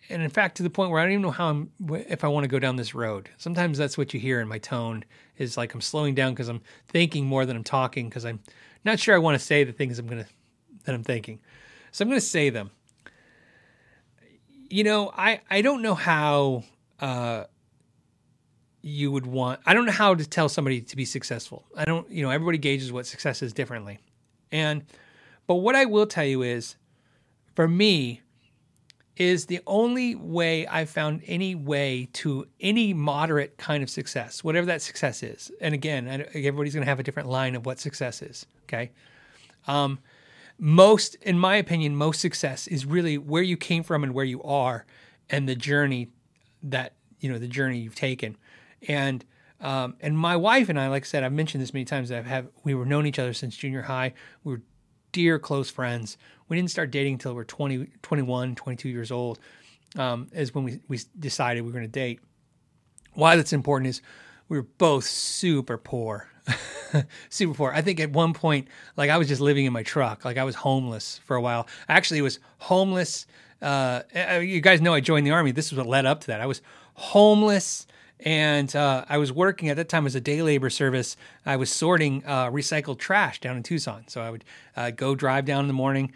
Speaker 1: and in fact to the point where I don't even know how I'm if I want to go down this road. Sometimes that's what you hear in my tone is like I'm slowing down because I'm thinking more than I'm talking because I'm not sure I want to say the things I'm going to that I'm thinking. So I'm going to say them. You know, I, I don't know how uh, you would want, I don't know how to tell somebody to be successful. I don't, you know, everybody gauges what success is differently. And, but what I will tell you is, for me, is the only way I've found any way to any moderate kind of success, whatever that success is. And again, everybody's going to have a different line of what success is. Okay. Um, most, in my opinion, most success is really where you came from and where you are, and the journey that you know the journey you've taken, and um, and my wife and I, like I said, I've mentioned this many times. I've have we were known each other since junior high. We were dear close friends. We didn't start dating until we are 20, 21, 22 years old. Um, is when we we decided we were going to date. Why that's important is we were both super poor. [LAUGHS] super poor. I think at one point, like I was just living in my truck. Like I was homeless for a while. I actually was homeless. Uh, you guys know I joined the army. This is what led up to that. I was homeless and uh, I was working at that time as a day labor service. I was sorting uh, recycled trash down in Tucson. So I would uh, go drive down in the morning,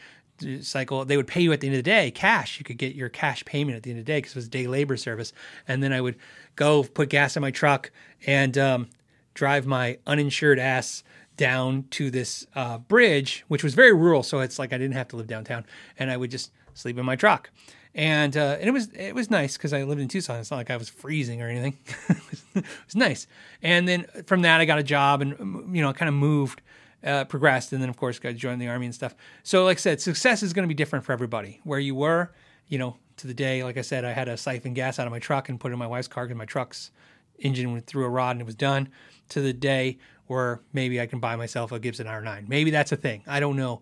Speaker 1: cycle. They would pay you at the end of the day cash. You could get your cash payment at the end of the day because it was day labor service. And then I would go put gas in my truck and um, drive my uninsured ass down to this uh, bridge, which was very rural. So it's like I didn't have to live downtown, and I would just sleep in my truck. And uh, and it was it was nice because I lived in Tucson. It's not like I was freezing or anything. [LAUGHS] it was nice. And then from that, I got a job and you know kind of moved uh, progressed, and then of course got to join the army and stuff. So, like I said, success is going to be different for everybody. Where you were, you know, to the day, like I said, I had to siphon gas out of my truck and put it in my wife's car because my truck's engine went through a rod and it was done. To the day where maybe I can buy myself a Gibson R9. Maybe that's a thing. I don't know.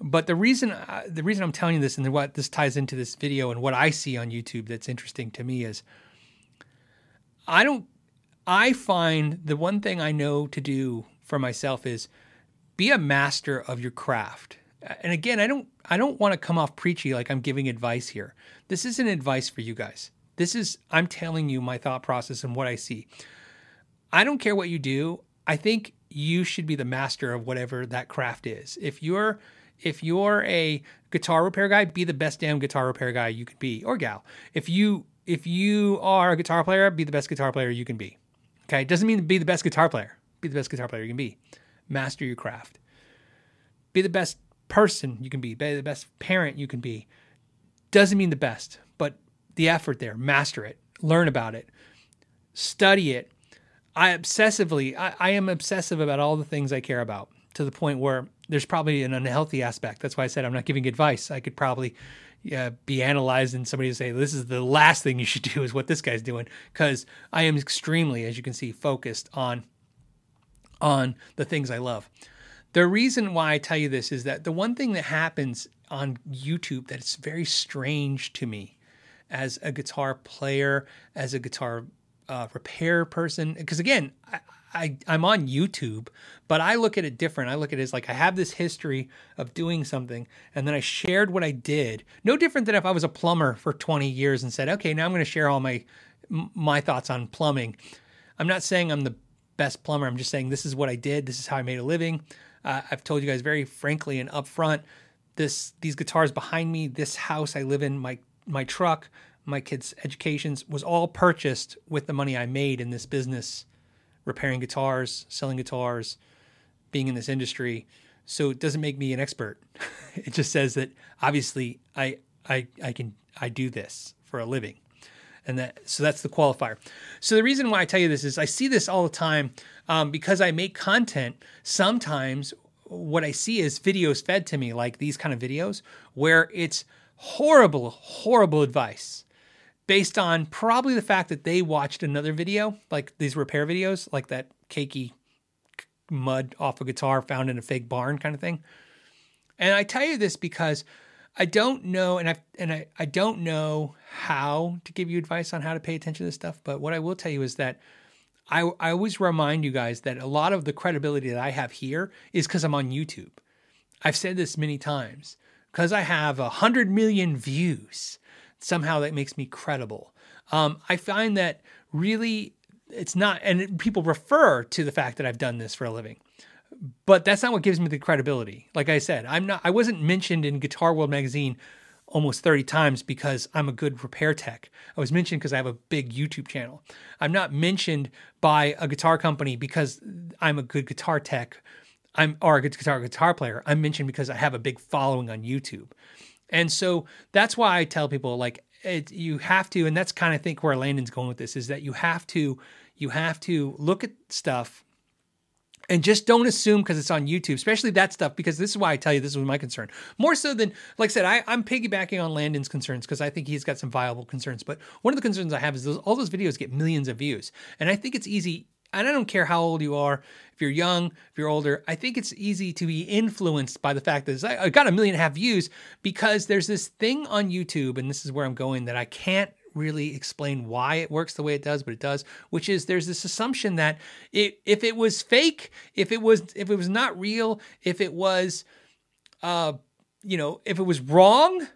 Speaker 1: But the reason uh, the reason I'm telling you this and what this ties into this video and what I see on YouTube that's interesting to me is I don't I find the one thing I know to do for myself is be a master of your craft. And again, I don't I don't want to come off preachy like I'm giving advice here. This isn't advice for you guys. This is I'm telling you my thought process and what I see. I don't care what you do. I think you should be the master of whatever that craft is. If you're if you're a guitar repair guy, be the best damn guitar repair guy you could be or gal. If you if you are a guitar player, be the best guitar player you can be. Okay? Doesn't mean be the best guitar player. Be the best guitar player you can be master your craft. Be the best person you can be, be the best parent you can be. Doesn't mean the best, but the effort there, master it, learn about it, study it. I obsessively, I, I am obsessive about all the things I care about to the point where there's probably an unhealthy aspect. That's why I said I'm not giving advice. I could probably uh, be analyzed and somebody would say, this is the last thing you should do is what this guy's doing. Because I am extremely, as you can see, focused on on the things I love. The reason why I tell you this is that the one thing that happens on YouTube that is very strange to me as a guitar player, as a guitar uh, repair person, because again, I, I, I'm on YouTube, but I look at it different. I look at it as like I have this history of doing something, and then I shared what I did. No different than if I was a plumber for 20 years and said, okay, now I'm going to share all my my thoughts on plumbing. I'm not saying I'm the best plumber. I'm just saying this is what I did. This is how I made a living. Uh, I've told you guys very frankly and upfront. This these guitars behind me, this house I live in, my my truck, my kids' educations was all purchased with the money I made in this business, repairing guitars, selling guitars, being in this industry. So it doesn't make me an expert. [LAUGHS] it just says that obviously I I I can I do this for a living and that so that's the qualifier. So the reason why I tell you this is I see this all the time um, because I make content. Sometimes what I see is videos fed to me like these kind of videos where it's horrible, horrible advice based on probably the fact that they watched another video like these repair videos, like that cakey mud off a guitar found in a fake barn kind of thing. And I tell you this because I don't know, and I and I, I don't know how to give you advice on how to pay attention to this stuff. But what I will tell you is that I I always remind you guys that a lot of the credibility that I have here is because I'm on YouTube. I've said this many times because I have a hundred million views. Somehow that makes me credible. Um, I find that really it's not, and people refer to the fact that I've done this for a living but that's not what gives me the credibility. Like I said, I'm not I wasn't mentioned in Guitar World magazine almost 30 times because I'm a good repair tech. I was mentioned because I have a big YouTube channel. I'm not mentioned by a guitar company because I'm a good guitar tech. I'm or a good guitar guitar player. I'm mentioned because I have a big following on YouTube. And so that's why I tell people like it, you have to and that's kind of think where Landon's going with this is that you have to you have to look at stuff and just don't assume because it's on YouTube, especially that stuff, because this is why I tell you this was my concern. More so than, like I said, I, am piggybacking on Landon's concerns because I think he's got some viable concerns. But one of the concerns I have is those, all those videos get millions of views. And I think it's easy, and I don't care how old you are, if you're young, if you're older, I think it's easy to be influenced by the fact that I got a million and a half views because there's this thing on YouTube, and this is where I'm going, that I can't really explain why it works the way it does, but it does, which is there's this assumption that it, if it was fake, if it was if it was not real, if it was uh you know, if it was wrong,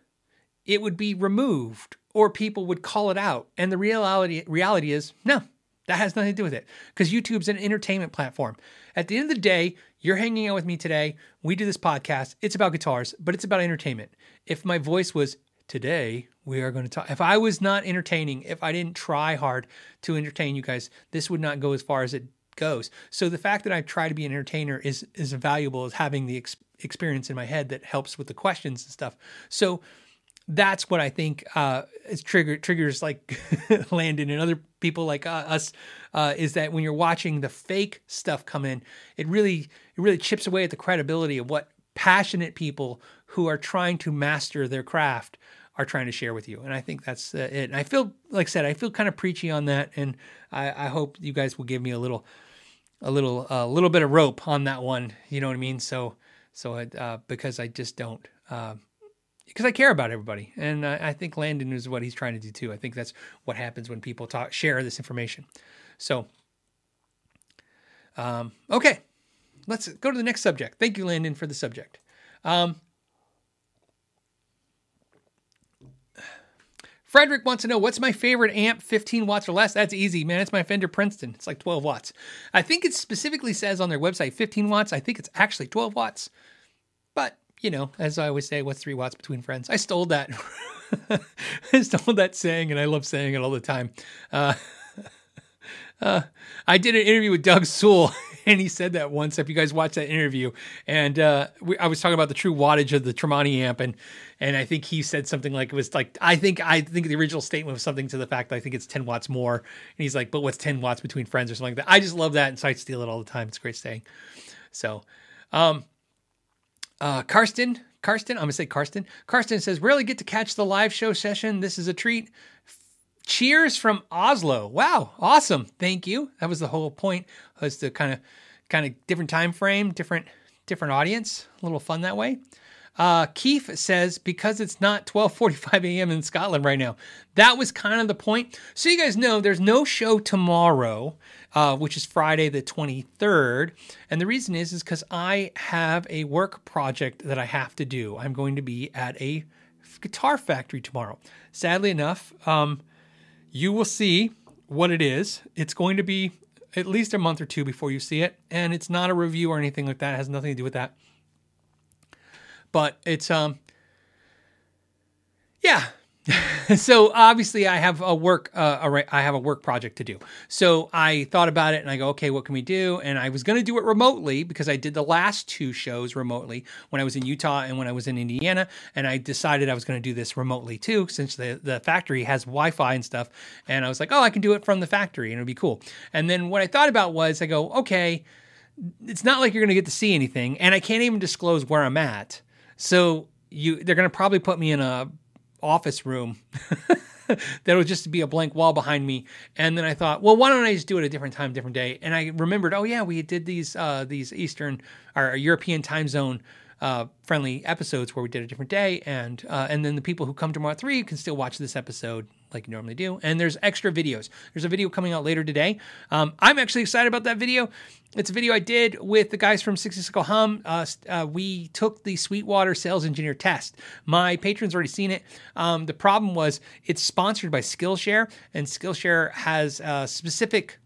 Speaker 1: it would be removed or people would call it out. And the reality reality is no, That has nothing to do with it because YouTube's an entertainment platform. At the end of the day, you're hanging out with me today. We do this podcast. It's about guitars, but it's about entertainment. If my voice was today, we are going to talk. If I was not entertaining, if I didn't try hard to entertain you guys, this would not go as far as it goes. So the fact that I try to be an entertainer is is valuable as having the ex- experience in my head that helps with the questions and stuff. So that's what I think uh, is trigger triggers like [LAUGHS] Landon and other people like uh, us uh, is that when you're watching the fake stuff come in, it really it really chips away at the credibility of what passionate people who are trying to master their craft are trying to share with you. And I think that's uh, it. And I feel like I said, I feel kind of preachy on that, and I, I hope you guys will give me a little a little a little bit of rope on that one. You know what I mean? So so uh, because I just don't. Uh, because I care about everybody, and I, I think Landon is what he's trying to do too. I think that's what happens when people talk, share this information. So, um, okay, let's go to the next subject. Thank you, Landon, for the subject. Um, Frederick wants to know what's my favorite amp, 15 watts or less. That's easy, man. It's my Fender Princeton. It's like 12 watts. I think it specifically says on their website 15 watts. I think it's actually 12 watts. You know, as I always say, what's three watts between friends? I stole that. [LAUGHS] I stole that saying, and I love saying it all the time. Uh, [LAUGHS] uh, I did an interview with Doug Sewell, [LAUGHS] and he said that once. If you guys watched that interview, and uh, we, I was talking about the true wattage of the Tremonti amp, and and I think he said something like it was like I think I think the original statement was something to the fact that I think it's ten watts more, and he's like, but what's ten watts between friends or something like that. I just love that, and so I steal it all the time. It's a great saying. So, um, uh, Karsten, Karsten, I'm gonna say Karsten. Karsten says, "Rarely get to catch the live show session. This is a treat." Cheers from Oslo. Wow, awesome. Thank you. That was the whole point. Was the kind of kind of different time frame, different different audience. A little fun that way. Uh, Keith says because it's not 12:45 a.m. in Scotland right now. That was kind of the point. So you guys know there's no show tomorrow, uh, which is Friday the 23rd, and the reason is is because I have a work project that I have to do. I'm going to be at a guitar factory tomorrow. Sadly enough, um, you will see what it is. It's going to be at least a month or two before you see it, and it's not a review or anything like that. It has nothing to do with that. But it's um yeah. [LAUGHS] so obviously I have a work uh, I have a work project to do. So I thought about it and I go, okay, what can we do? And I was going to do it remotely because I did the last two shows remotely when I was in Utah and when I was in Indiana. And I decided I was going to do this remotely too, since the, the factory has Wi-Fi and stuff. And I was like, oh, I can do it from the factory and it'll be cool. And then what I thought about was I go, okay, it's not like you're going to get to see anything. And I can't even disclose where I'm at. So you they're going to probably put me in a office room [LAUGHS] that would just be a blank wall behind me. And then I thought, well, why don't I just do it a different time, different day? And I remembered, oh yeah, we did these uh, these Eastern or European time zone uh, friendly episodes where we did a different day, and uh, and then the people who come tomorrow at three can still watch this episode like you normally do. And there's extra videos. There's a video coming out later today. Um, I'm actually excited about that video. It's a video I did with the guys from 60 Cycle Hum. Uh, uh, we took the Sweetwater Sales Engineer test. My patrons already seen it. Um, the problem was it's sponsored by Skillshare, and Skillshare has a specific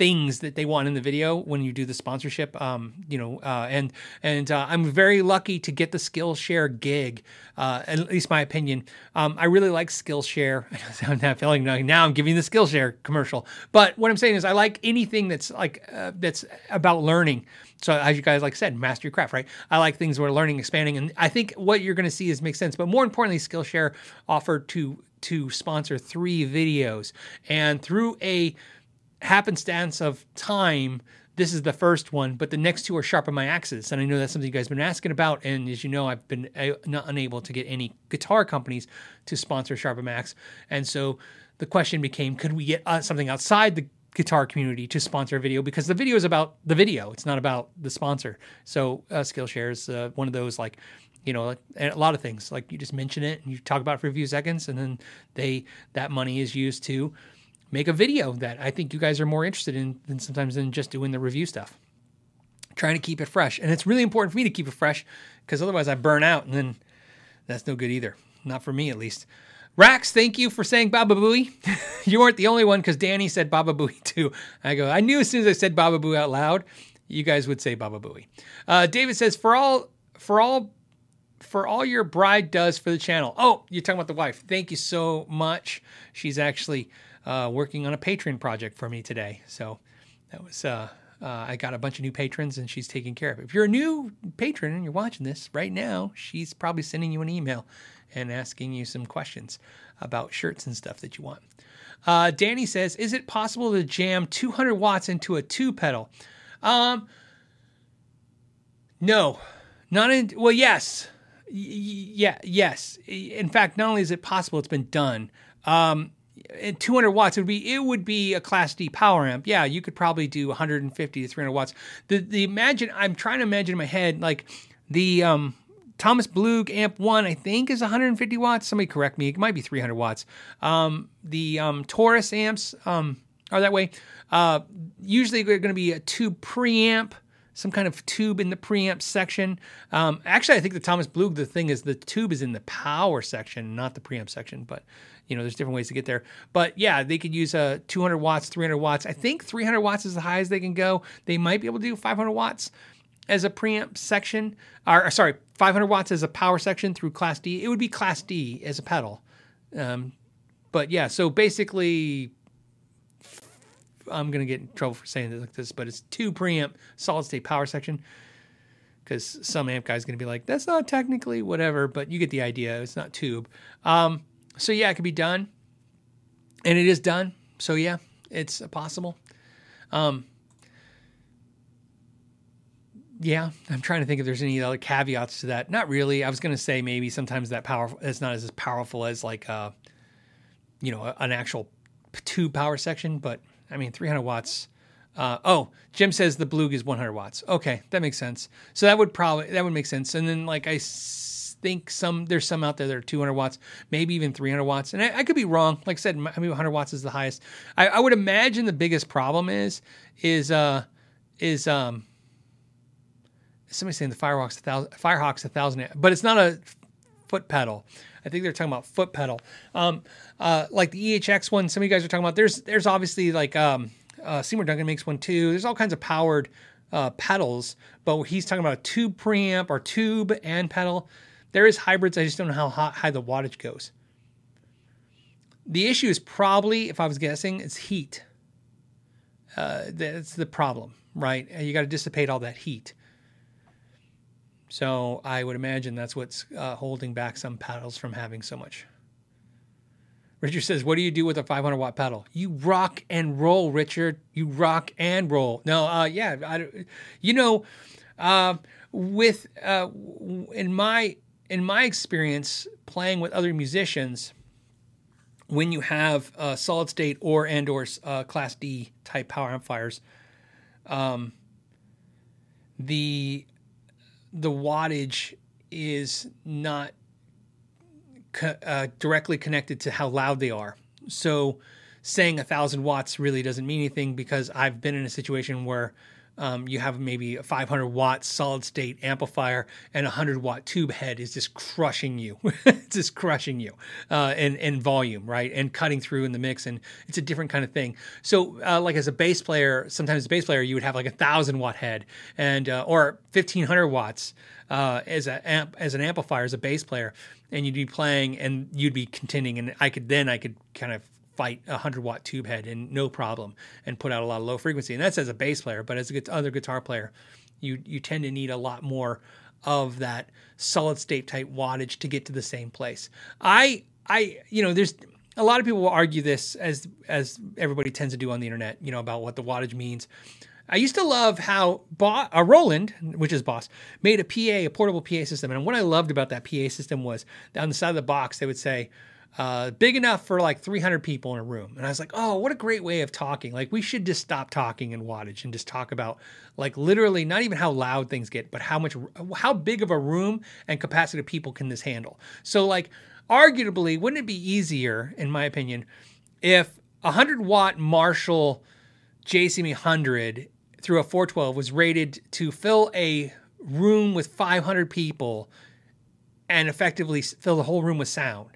Speaker 1: things that they want in the video when you do the sponsorship. Um, you know, uh, and and uh, I'm very lucky to get the Skillshare gig. Uh, at least my opinion. Um, I really like Skillshare. [LAUGHS] I'm not feeling now. I'm giving the Skillshare commercial, but what I'm saying is I like anything that's like uh, that's about learning. So as you guys like said, master your craft, right? I like things where learning, expanding, and I think what you're going to see is make sense. But more importantly, Skillshare offered to to sponsor three videos, and through a happenstance of time, this is the first one, but the next two are Sharpen My Axes. And I know that's something you guys have been asking about. And as you know, I've been uh, not unable to get any guitar companies to sponsor Sharpen My Axe. And so the question became could we get uh, something outside the guitar community to sponsor a video? Because the video is about the video, it's not about the sponsor. So uh, Skillshare is uh, one of those like, you know, a lot of things like you just mention it and you talk about it for a few seconds, and then they that money is used to make a video that I think you guys are more interested in than sometimes than just doing the review stuff. Trying to keep it fresh. And it's really important for me to keep it fresh because otherwise I burn out and then that's no good either. Not for me, at least. Rax, thank you for saying Baba Booey. [LAUGHS] you weren't the only one because Danny said Baba Booey [LAUGHS] too. I go, I knew as soon as I said Baba Boo out loud, you guys would say Baba Booey. Uh, David says, for all, for all, for all your bride does for the channel. Oh, you're talking about the wife. Thank you so much. She's actually uh, working on a Patreon project for me today. So that was, uh, uh, I got a bunch of new patrons and she's taking care of it. If you're a new patron and you're watching this right now, she's probably sending you an email and asking you some questions about shirts and stuff that you want. Uh, Danny says, "Is it possible to jam 200 watts into a tube pedal?" Um, no, not in. Well, yes, yeah, yes. In fact, not only is it possible, it's been done. Um, 200 watts it would be it would be a class D power amp. Yeah, you could probably do 150 to 300 watts. The the imagine I'm trying to imagine in my head like the um Thomas Blug Amp 1, I think, is 150 watts. Somebody correct me. It might be 300 watts. Um, the um, Taurus amps um, are that way. Uh, usually they're going to be a tube preamp, some kind of tube in the preamp section. Um, actually, I think the Thomas Blug, the thing is the tube is in the power section, not the preamp section. But, you know, there's different ways to get there. But yeah, they could use a uh, 200 watts, 300 watts. I think 300 watts is the highest they can go. They might be able to do 500 watts as a preamp section, or sorry, 500 watts as a power section through Class D. It would be Class D as a pedal. Um, but yeah, so basically, I'm gonna get in trouble for saying it like this, but it's two preamp solid state power section. Because some amp guy's gonna be like, that's not technically whatever, but you get the idea. It's not tube. Um, so yeah, it could be done, and it is done. So yeah, it's possible. Um, yeah, I'm trying to think if there's any other caveats to that. Not really. I was going to say maybe sometimes that powerful it's not as powerful as like uh you know, an actual tube power section, but I mean 300 watts. Uh, oh, Jim says the Blug is 100 watts. Okay, that makes sense. So that would probably that would make sense. And then like I think some there's some out there that are 200 watts, maybe even 300 watts. And I, I could be wrong. Like I said, I mean 100 watts is the highest. I, I would imagine the biggest problem is is uh is um somebody's saying the Firehawk's a thousand, Firehawk's a thousand, but it's not a foot pedal. I think they're talking about foot pedal. Um, uh, like the EHX one, some of you guys are talking about. There's there's obviously like um, uh, Seymour Duncan makes one too. There's all kinds of powered uh, pedals, but he's talking about a tube preamp or tube and pedal. There is hybrids. I just don't know how high the wattage goes. The issue is probably, if I was guessing, it's heat. Uh, that's the problem, right? You got to dissipate all that heat. So I would imagine that's what's uh, holding back some paddles from having so much. Richard says, "What do you do with a 500 watt pedal? You rock and roll, Richard. You rock and roll." No, uh, yeah, I, you know, uh, with uh, in my in my experience playing with other musicians, when you have uh, solid state or and or uh, Class D type power amplifiers, um, the the wattage is not co- uh, directly connected to how loud they are. So saying a thousand watts really doesn't mean anything because I've been in a situation where um, you have maybe a 500 watt solid state amplifier and a 100 watt tube head is just crushing you. [LAUGHS] it's just crushing you uh, in, in volume, right? And cutting through in the mix. And it's a different kind of thing. So, uh, like as a bass player, sometimes as a bass player, you would have like a 1,000 watt head and uh, or 1,500 watts. Uh, as a amp, as an amplifier as a bass player, and you'd be playing and you'd be contending, and I could then I could kind of fight a 100 watt tube head and no problem and put out a lot of low frequency. And that's as a bass player, but as a other guitar player, you you tend to need a lot more of that solid state type wattage to get to the same place. I I you know there's a lot of people will argue this as as everybody tends to do on the internet, you know about what the wattage means. I used to love how Bo- uh, Roland, which is Boss, made a PA, a portable PA system. And what I loved about that PA system was on the side of the box, they would say, uh, big enough for like 300 people in a room. And I was like, oh, what a great way of talking. Like, we should just stop talking in wattage and just talk about, like, literally not even how loud things get, but how much, how big of a room and capacity of people can this handle. So, like, arguably, wouldn't it be easier, in my opinion, if a 100 watt Marshall JCM 100 through a 412 was rated to fill a room with 500 people and effectively fill the whole room with sound?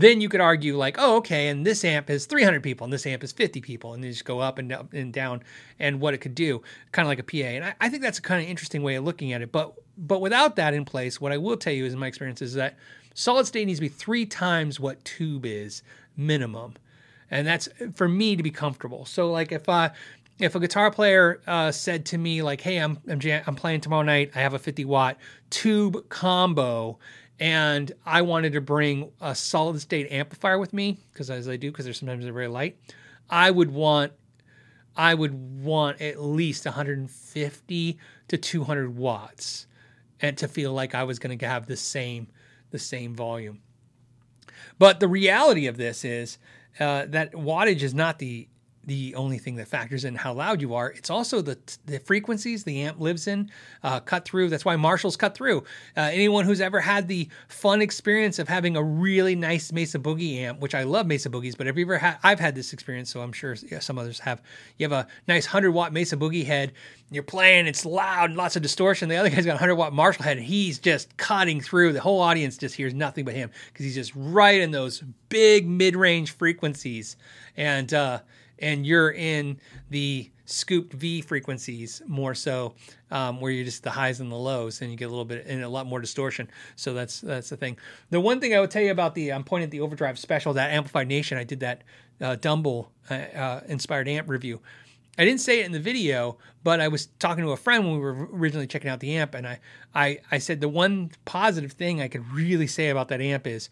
Speaker 1: Then you could argue like, oh, okay, and this amp is 300 people, and this amp is 50 people, and then just go up and up and down, and what it could do, kind of like a PA. And I, I think that's a kind of interesting way of looking at it. But but without that in place, what I will tell you is in my experience is that solid state needs to be three times what tube is minimum, and that's for me to be comfortable. So like if I if a guitar player uh, said to me like, "Hey, I'm I'm, jam- I'm playing tomorrow night. I have a 50 watt tube combo." And I wanted to bring a solid state amplifier with me because as I do because they're sometimes they're very light, I would want I would want at least 150 to 200 watts and to feel like I was going to have the same the same volume. But the reality of this is uh, that wattage is not the the only thing that factors in how loud you are. It's also the the frequencies the amp lives in, uh, cut through. That's why Marshalls cut through. Uh, anyone who's ever had the fun experience of having a really nice Mesa Boogie amp, which I love Mesa Boogies, but have you ever had? I've had this experience, so I'm sure some others have. You have a nice hundred watt Mesa Boogie head. You're playing, it's loud and lots of distortion. The other guy's got a hundred watt Marshall head, and he's just cutting through. The whole audience just hears nothing but him because he's just right in those big mid range frequencies. And uh, and you're in the scooped V frequencies more so, um, where you're just the highs and the lows, and you get a little bit and a lot more distortion. So that's that's the thing. The one thing I would tell you about the I'm pointing at the Overdrive Special, that Amplified Nation. I did that uh, Dumble uh, uh, inspired amp review. I didn't say it in the video, but I was talking to a friend when we were originally checking out the amp, and I, I, I said the one positive thing I could really say about that amp is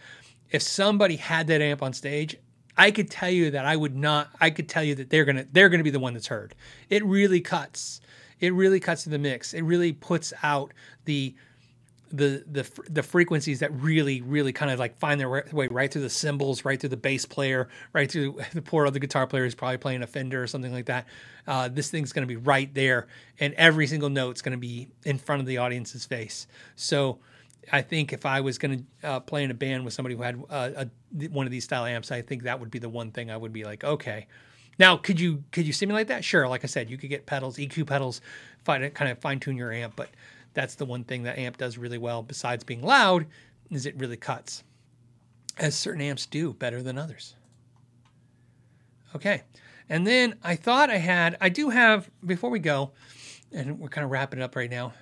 Speaker 1: if somebody had that amp on stage, I could tell you that I would not. I could tell you that they're gonna they're gonna be the one that's heard. It really cuts. It really cuts to the mix. It really puts out the the the the frequencies that really really kind of like find their way right through the cymbals, right through the bass player, right through [LAUGHS] the poor other guitar player who's probably playing a Fender or something like that. Uh, this thing's going to be right there, and every single note's going to be in front of the audience's face. So I think if I was going to uh, play in a band with somebody who had uh, a, one of these style amps, I think that would be the one thing I would be like, okay. Now, could you could you simulate that? Sure. Like I said, you could get pedals, EQ pedals, kind of fine tune your amp. But that's the one thing that amp does really well, besides being loud, is it really cuts, as certain amps do better than others. Okay, and then I thought I had, I do have before we go, and we're kind of wrapping it up right now.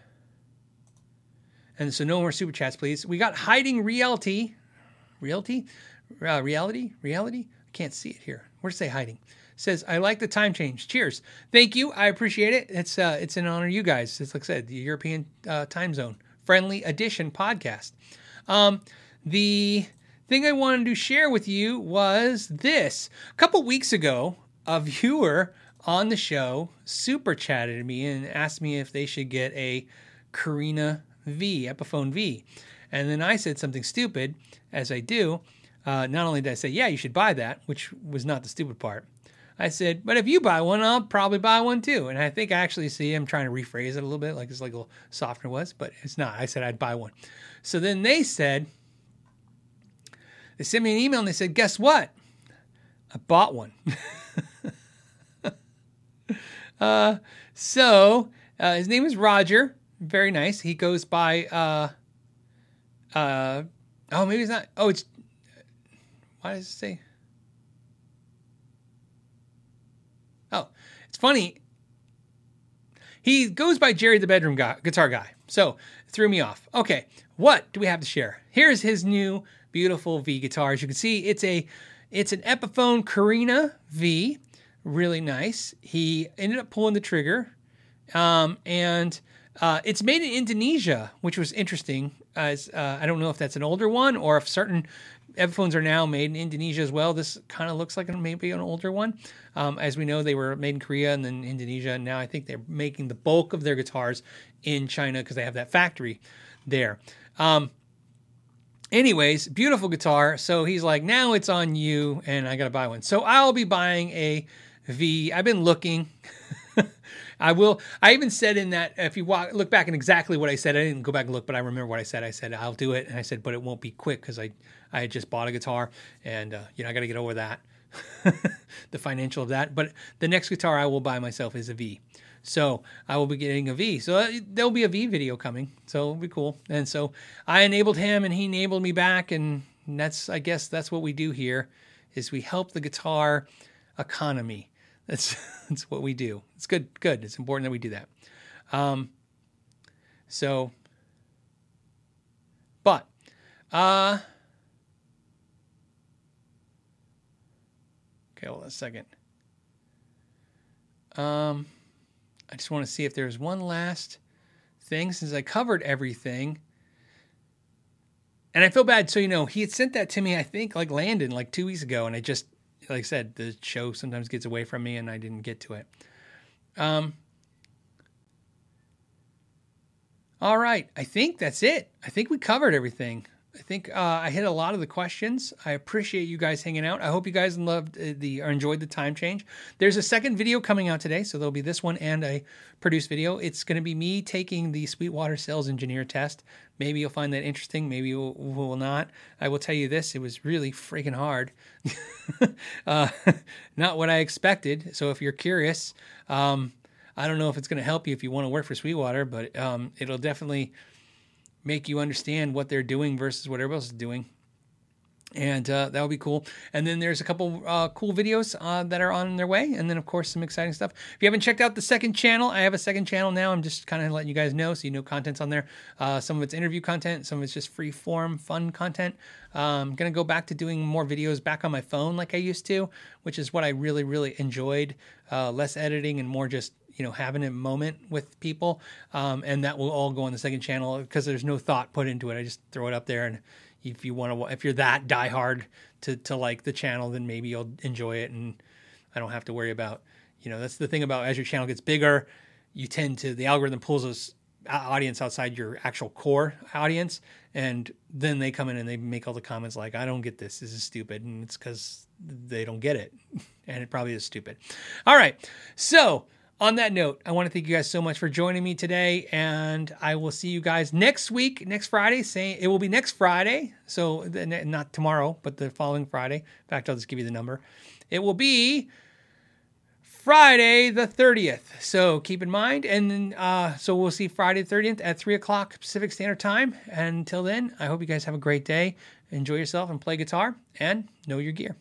Speaker 1: And so no more super chats, please. We got hiding reality, reality, uh, reality, reality. I can't see it here. Where to say hiding? Says I like the time change. Cheers. Thank you. I appreciate it. It's uh, it's an honor, you guys. It's like I said, the European uh, time zone friendly edition podcast. Um, the thing I wanted to share with you was this. A couple weeks ago, a viewer on the show super chatted me and asked me if they should get a Korina V, Epiphone V. And then I said something stupid, as I do. Uh, not only did I say, yeah, you should buy that, which was not the stupid part. I said, but if you buy one, I'll probably buy one too. And I think I actually see him trying to rephrase it a little bit, like it's like a little softer was, but it's not. I said I'd buy one. So then they said, they sent me an email and they said, guess what? I bought one. [LAUGHS] uh, so uh, his name is Roger very nice. He goes by uh uh oh maybe it's not oh it's why does it say? Oh it's funny. He goes by jerry the bedroom guy guitar guy. So threw me off. Okay what do we have to share? Here's his new beautiful v guitar. As you can see it's a it's an epiphone Korina v. Really nice. He ended up pulling the trigger um, and uh, it's made in Indonesia, which was interesting. As uh, I don't know if that's an older one or if certain Epiphones are now made in Indonesia as well. This kind of looks like maybe an older one. Um, as we know, they were made in Korea and then Indonesia. And now I think they're making the bulk of their guitars in China because they have that factory there. Um, anyways, beautiful guitar. So he's like, now it's on you, and I got to buy one. So I'll be buying a V. I've been looking. [LAUGHS] I will. I even said in that if you walk, look back and exactly what I said, I didn't go back and look, but I remember what I said. I said I'll do it, and I said, but it won't be quick because I I had just bought a guitar, and uh, you know I got to get over that, [LAUGHS] the financial of that. But the next guitar I will buy myself is a V. So I will be getting a V. So uh, there'll be a V video coming. So it'll be cool. And so I enabled him, and he enabled me back, and And that's I guess that's what we do here is we help the guitar economy. That's [LAUGHS] that's what we do. It's good good. It's important that we do that. Um so but uh Okay, hold on a second. Um I just want to see if there's one last thing since I covered everything. And I feel bad. So, you know, he had sent that to me, I think, like Landon, like two weeks ago. And I just, like I said, the show sometimes gets away from me and I didn't get to it. Um, all right. I think that's it. I think we covered everything. I think uh, I hit a lot of the questions. I appreciate you guys hanging out. I hope you guys loved uh, the or enjoyed the time change. There's a second video coming out today, so there'll be this one and a produced video. It's going to be me taking the Sweetwater Sales Engineer test. Maybe you'll find that interesting. Maybe you will, will not. I will tell you this: it was really freaking hard. [LAUGHS] uh, [LAUGHS] not what I expected. So if you're curious, um, I don't know if it's going to help you if you want to work for Sweetwater, but um, it'll definitely make you understand what they're doing versus what everybody else is doing. And uh, that would be cool. And then there's a couple uh, cool videos uh, that are on their way. And then, of course, some exciting stuff. If you haven't checked out the second channel, I have a second channel now. I'm just kind of letting you guys know so you know content's on there. Uh, some of it's interview content, some of it's just free form, fun content. I'm um, going to go back to doing more videos back on my phone like I used to, which is what I really, really enjoyed. Uh, less editing and more just you know having a moment with people um, and that will all go on the second channel because there's no thought put into it. I just throw it up there and if you want to if you're that diehard to to like the channel then maybe you'll enjoy it and i don't have to worry about you know that's the thing about as your channel gets bigger you tend to the algorithm pulls those audience outside your actual core audience and then they come in and they make all the comments like i don't get this. This is stupid and it's because they don't get it [LAUGHS] and it probably is stupid. All right. So on that note, I want to thank you guys so much for joining me today, and I will see you guys next week, next Friday. Saying it will be next Friday, so not tomorrow, but the following Friday. In fact, I'll just give you the number. It will be Friday the 30th. So keep in mind, and uh, so we'll see Friday the 30th at three o'clock Pacific Standard Time. And until then, I hope you guys have a great day. Enjoy yourself and play guitar, and know your gear.